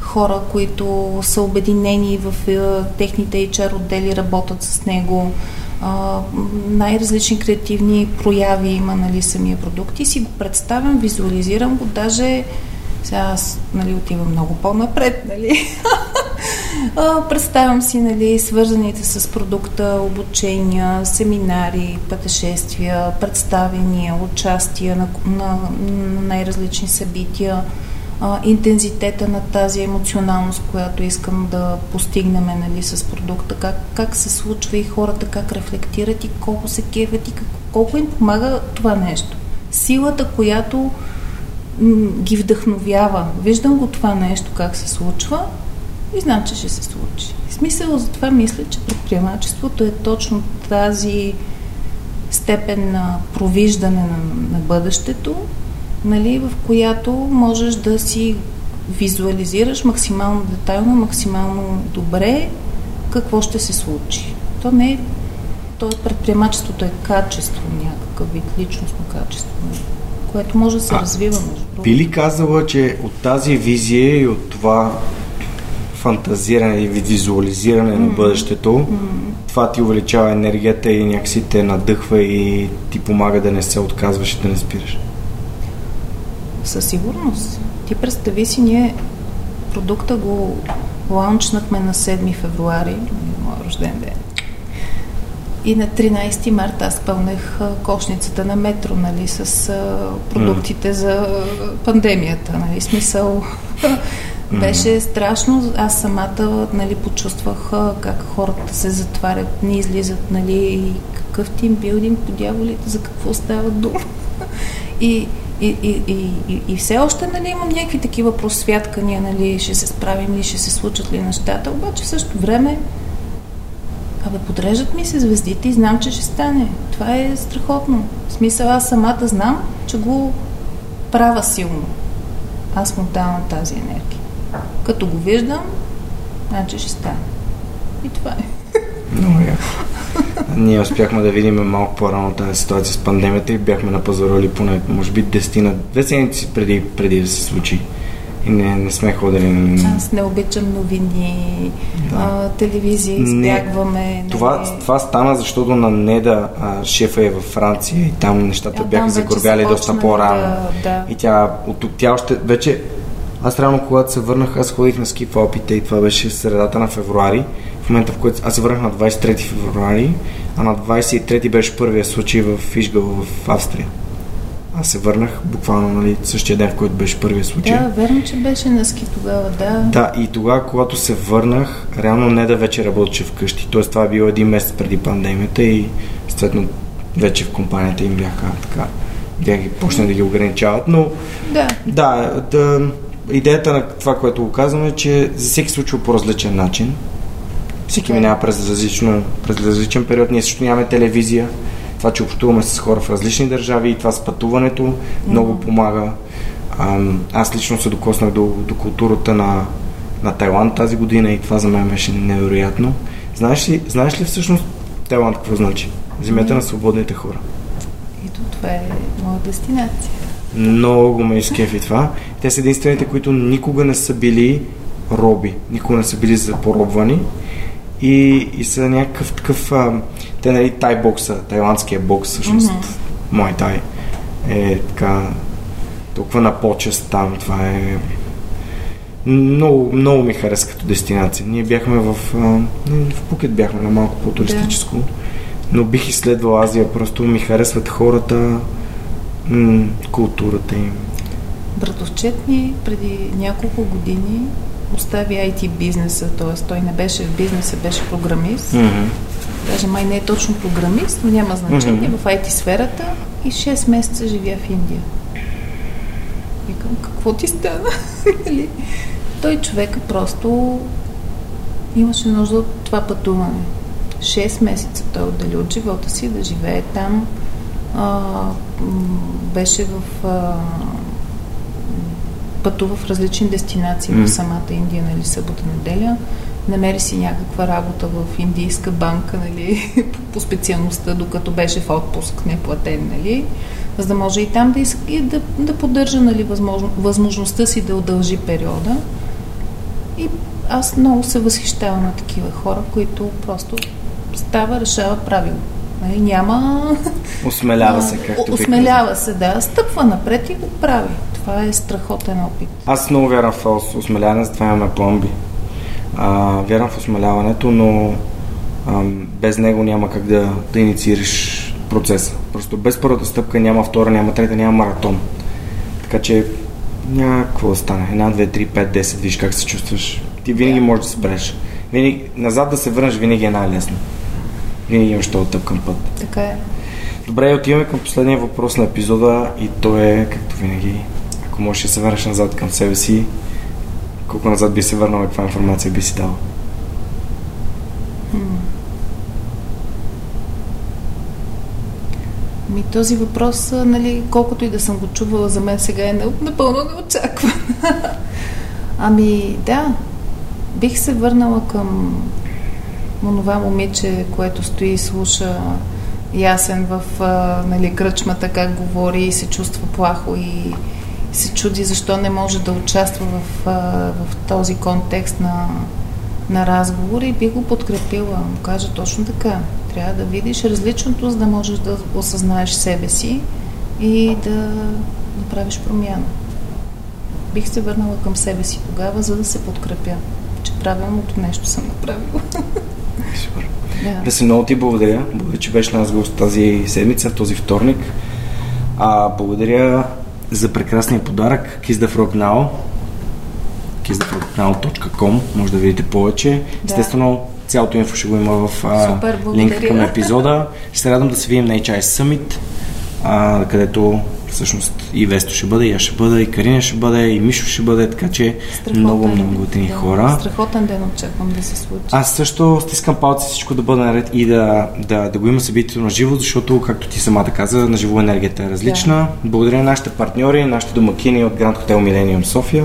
хора, които са обединени в е, техните HR отдели, работят с него, най-различни креативни прояви има нали, самия продукт и си го представям, визуализирам го, даже сега аз нали, отивам много по-напред, нали? Представям си, нали, свързаните с продукта, обучения, семинари, пътешествия, представения, участия на, на, на най-различни събития, интензитета на тази емоционалност, която искам да постигнем нали, с продукта, как, как се случва и хората как рефлектират и колко се кефят и как, колко им помага това нещо. Силата, която ги вдъхновява. Виждам го това нещо как се случва и знам, че ще се случи. В смисъл за това мисля, че предприемачеството е точно тази степен на провиждане на, на бъдещето, нали, в която можеш да си визуализираш максимално детайлно, максимално добре какво ще се случи. То не е то е предприемачеството е качество, някакъв вид личностно качество което може да се а, развива. Между би ли казала, че от тази визия и от това фантазиране и визуализиране mm-hmm. на бъдещето, mm-hmm. това ти увеличава енергията и някакси те надъхва и ти помага да не се отказваш и да не спираш? Със сигурност. Ти представи си, ние продукта го лаунчнахме на 7 февруари, моя рожден ден. И на 13 марта аз пълнех кошницата на метро, нали, с продуктите mm. за пандемията, нали, смисъл. Беше страшно. Аз самата нали, почувствах как хората се затварят, не излизат, нали, и какъв тимбилдинг по дяволите, за какво става дума. И, и, и, и, и, и все още нали, имам някакви такива просвяткания, нали, ще се справим ли, ще се случат ли нещата, обаче в същото време Абе, подреждат ми се звездите и знам, че ще стане. Това е страхотно. В смисъл, аз самата знам, че го права силно. Аз му давам тази енергия. Като го виждам, значи ще стане. И това е. Много яко. Ние успяхме да видим малко по-рано тази ситуация с пандемията и бяхме на пазароли поне, може би, 10 на две седмици преди, преди да се случи и не, не сме ходили. Аз не обичам новини, да. а, телевизии, избягваме. Това, не... това стана, защото на Неда а, шефа е във Франция и там нещата а, бяха загорбяли доста по-рано. Да, да. И тя, от, тя още вече... Аз реално, когато се върнах, аз ходих на ски в Алпите и това беше средата на февруари. В момента, в който аз се върнах на 23 февруари, а на 23 беше първия случай в Ишгъл в Австрия. Аз се върнах буквално нали, същия ден, в който беше първият случай. Да, верно, че беше на ски тогава, да. Да, и тогава, когато се върнах, реално не да вече работеше вкъщи. Тоест това е било един месец преди пандемията и следно вече в компанията им бяха така, бяха ги почнали да ги ограничават, но да, да, да идеята на това, което го казвам е, че за всеки случва по различен начин. Всеки минава през, различно, през различен период. Ние също нямаме телевизия това, че общуваме с хора в различни държави и това с пътуването mm-hmm. много помага. А, аз лично се докоснах до, до културата на, на Тайланд тази година и това за мен беше невероятно. Знаеш ли, знаеш ли всъщност Тайланд какво значи? Земята на свободните хора. Ето това е моя дестинация. Много ме изкефи това. Те са единствените, които никога не са били роби, никога не са били запоробвани и, и са някакъв такъв... А, те, нали, тай бокса, тайландския бокс, всъщност, mm-hmm. мой тай е така толкова на почест там. Това е много, много ми хареса като дестинация. Ние бяхме в, в Пукет бяхме на малко по-туристическо, да. но бих изследвал Азия. Просто ми харесват хората, културата им. Братовчет ми преди няколко години остави IT бизнеса, т.е. той не беше в бизнеса, беше програмист. Mm-hmm. Даже май не е точно програмист, но няма значение mm-hmm. в IT сферата и 6 месеца живя в Индия. Викам, какво ти стана? Нали? той човека просто имаше нужда от това пътуване. 6 месеца той отдели от живота си да живее там. А, беше в а, пътува в различни дестинации mm. в самата Индия, нали, събота, неделя. Намери си някаква работа в индийска банка, нали, по специалността, докато беше в отпуск, неплатен, нали, за да може и там да, иска, да, да поддържа нали, възможно, възможността си да удължи периода. И аз много се възхищавам на такива хора, които просто става, решава правило. Нали, няма... Осмелява се, както Осмелява се, да. Стъпва напред и го прави. Това е страхотен опит. Аз много вярвам в осмеляване, затова имаме пломби. А, вярвам в осмеляването, но а, без него няма как да, да инициираш процеса. Просто без първата стъпка няма втора, няма трета, няма маратон. Така че няма какво да стане. Една, две, три, пет, десет, виж как се чувстваш. Ти винаги можеш да спреш. Винаги, назад да се върнеш винаги е най-лесно. Винаги имаш този тъпкан път. Така е. Добре, отиваме към последния въпрос на епизода и то е, както винаги, ако можеш да се върнеш назад към себе си, колко назад би се върнал каква информация би си дал? Ми този въпрос, нали, колкото и да съм го чувала, за мен сега е напълно неочакван. ами да, бих се върнала към онова момиче, което стои и слуша ясен в нали, кръчмата как говори и се чувства плахо и се чуди защо не може да участва в, в този контекст на, на разговор и би го подкрепила. Му кажа точно така. Трябва да видиш различното, за да можеш да осъзнаеш себе си и да направиш промяна. Бих се върнала към себе си тогава, за да се подкрепя, че правилното нещо съм направила. Супер. Да. се много ти благодаря. Благодаря, че беше нас гост тази седмица, този вторник. А, благодаря за прекрасния подарък Kiss the Frog Now kissthefrognow.com може да видите повече. Естествено, цялото инфо ще го има в а, Супер, линка към епизода. Ще се радвам да се видим на HI Summit, а, където всъщност и Весто ще бъде, и аз ще бъда, и Карина ще бъде, и Мишо ще бъде, така че Страхотен, много, много готини да, хора. Страхотен ден очаквам да се случи. Аз също стискам палци всичко да бъде наред и да, да, да го има събитието на живо, защото, както ти самата каза, на живо енергията е различна. Да. Благодаря на нашите партньори, нашите домакини от Grand Hotel Millennium София.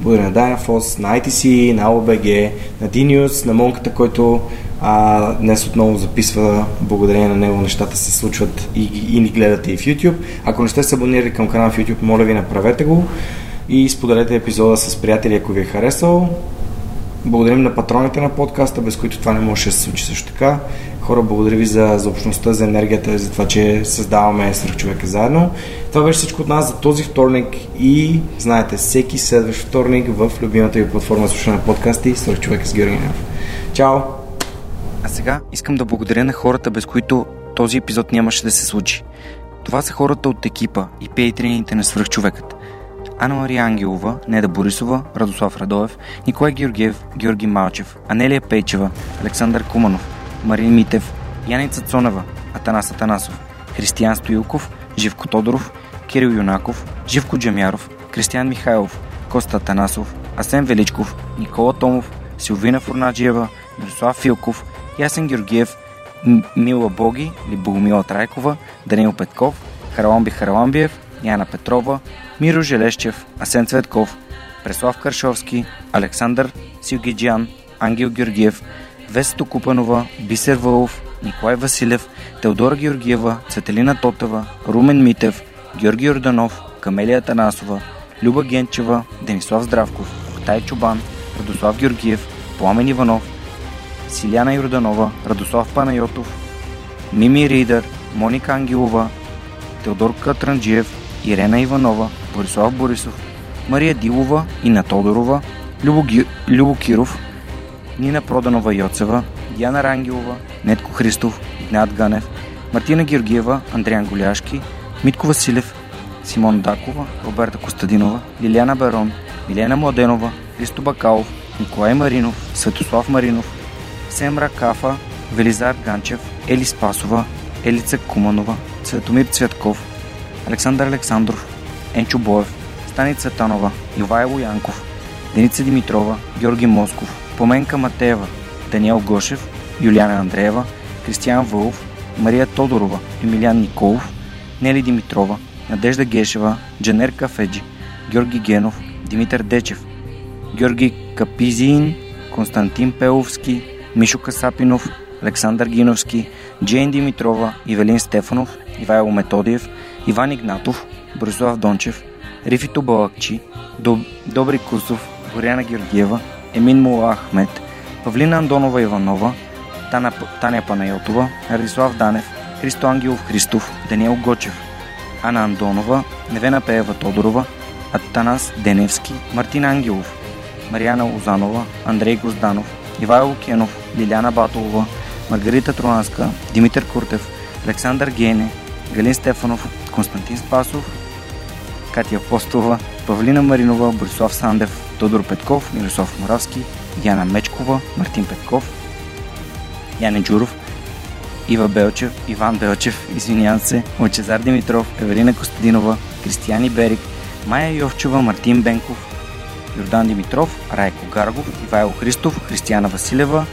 Благодаря на Dynaforce, на ITC, на OBG, на Dinius, на Монката, който а, днес отново записва, благодарение на него нещата се случват и, и ни гледате и в YouTube. Ако не сте се абонирали към канала в YouTube, моля ви направете го и споделете епизода с приятели, ако ви е харесал. Благодарим на патроните на подкаста, без които това не може да се случи също така. Хора, благодаря ви за, за общността, за енергията, за това, че създаваме Сръх човека заедно. Това беше всичко от нас за този вторник и знаете, всеки следващ вторник в любимата ви платформа слушане на подкасти Сръх човека с Георги Чао! А сега искам да благодаря на хората, без които този епизод нямаше да се случи. Това са хората от екипа и пейтрините на свръхчовекът. Ана Мария Ангелова, Неда Борисова, Радослав Радоев, Николай Георгиев, Георги Малчев, Анелия Пейчева, Александър Куманов, Марин Митев, Яница Цонева, Атанас Атанасов, Християн Стоилков, Живко Тодоров, Кирил Юнаков, Живко Джамяров, Кристиян Михайлов, Коста Атанасов, Асен Величков, Никола Томов, Силвина Фурнаджиева, Мирослав Филков, Ясен Георгиев, Мила Боги или Богомила Трайкова, Данил Петков, Хараламби Хараламбиев, Яна Петрова, Миро Желещев, Асен Цветков, Преслав Каршовски, Александър Силгиджан, Ангел Георгиев, Весто Купанова, Бисер Вълов, Николай Василев, Теодора Георгиева, Цветелина Тотева, Румен Митев, Георги Йорданов, Камелия Танасова, Люба Генчева, Денислав Здравков, Октай Чубан, Радослав Георгиев, Пламен Иванов, Силяна Йорданова, Радослав Панайотов, Мими Ридър, Моника Ангелова, Теодор Катранджиев, Ирена Иванова, Борислав Борисов, Мария Дилова, Ина Тодорова, Любо, Ги... Любо Киров, Нина Проданова Йоцева, Диана Рангелова, Нетко Христов, Игнат Ганев, Мартина Георгиева, Андриан Голяшки, Митко Василев, Симон Дакова, Роберта Костадинова, Лиляна Барон, Милена Младенова, Христо Бакалов, Николай Маринов, Светослав Маринов, Семра Кафа, Велизар Ганчев, Ели Спасова, Елица Куманова, Светомир Цвятков, Александър Александров, Енчо Боев, Стани Цветанова, Ивайло Янков, Деница Димитрова, Георги Москов, Поменка Матеева, Даниел Гошев, Юлиана Андреева, Кристиян Вълов, Мария Тодорова, Емилиан Николов, Нели Димитрова, Надежда Гешева, Джанер Кафеджи, Георги Генов, Димитър Дечев, Георги Капизин, Константин Пеловски, Мишо Касапинов, Александър Гиновски, Джейн Димитрова, Ивелин Стефанов, Ивайло Методиев, Иван Игнатов, Борислав Дончев, Рифито Балакчи, Доб... Добри Курсов, Горяна Георгиева, Емин Мула Ахмет, Павлина Андонова Иванова, Таня, Таня Панайотова, Радислав Данев, Христо Ангелов Христов, Даниел Гочев, Ана Андонова, Невена Пеева Тодорова, Атанас Деневски, Мартин Ангелов, Марияна Озанова, Андрей Гозданов, Ивайло Кенов, Лиляна Батолова, Маргарита Троанска, Димитър Куртев, Александър Гене, Галин Стефанов, Константин Спасов, Катя Апостолова, Павлина Маринова, Борислав Сандев, Тодор Петков, Мирослав Моравски, Яна Мечкова, Мартин Петков, Яне Джуров, Ива Белчев, Иван Белчев, извинявам се, Лъчезар Димитров, Евелина Костадинова, Кристияни Берик, Майя Йовчева, Мартин Бенков, Йордан Димитров, Райко Гаргов, Ивайло Христов, Християна Василева,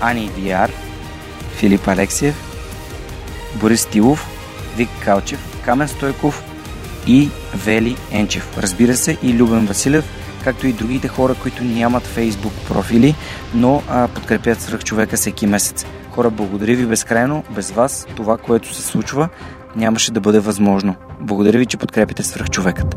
Ани Виар, Филип Алексиев, Борис Тилов, Вик Калчев, Камен Стойков и Вели Енчев. Разбира се и Любен Василев, както и другите хора, които нямат фейсбук профили, но а, подкрепят свръх човека всеки месец. Хора, благодаря ви безкрайно. Без вас това, което се случва, нямаше да бъде възможно. Благодаря ви, че подкрепите свръх човекът.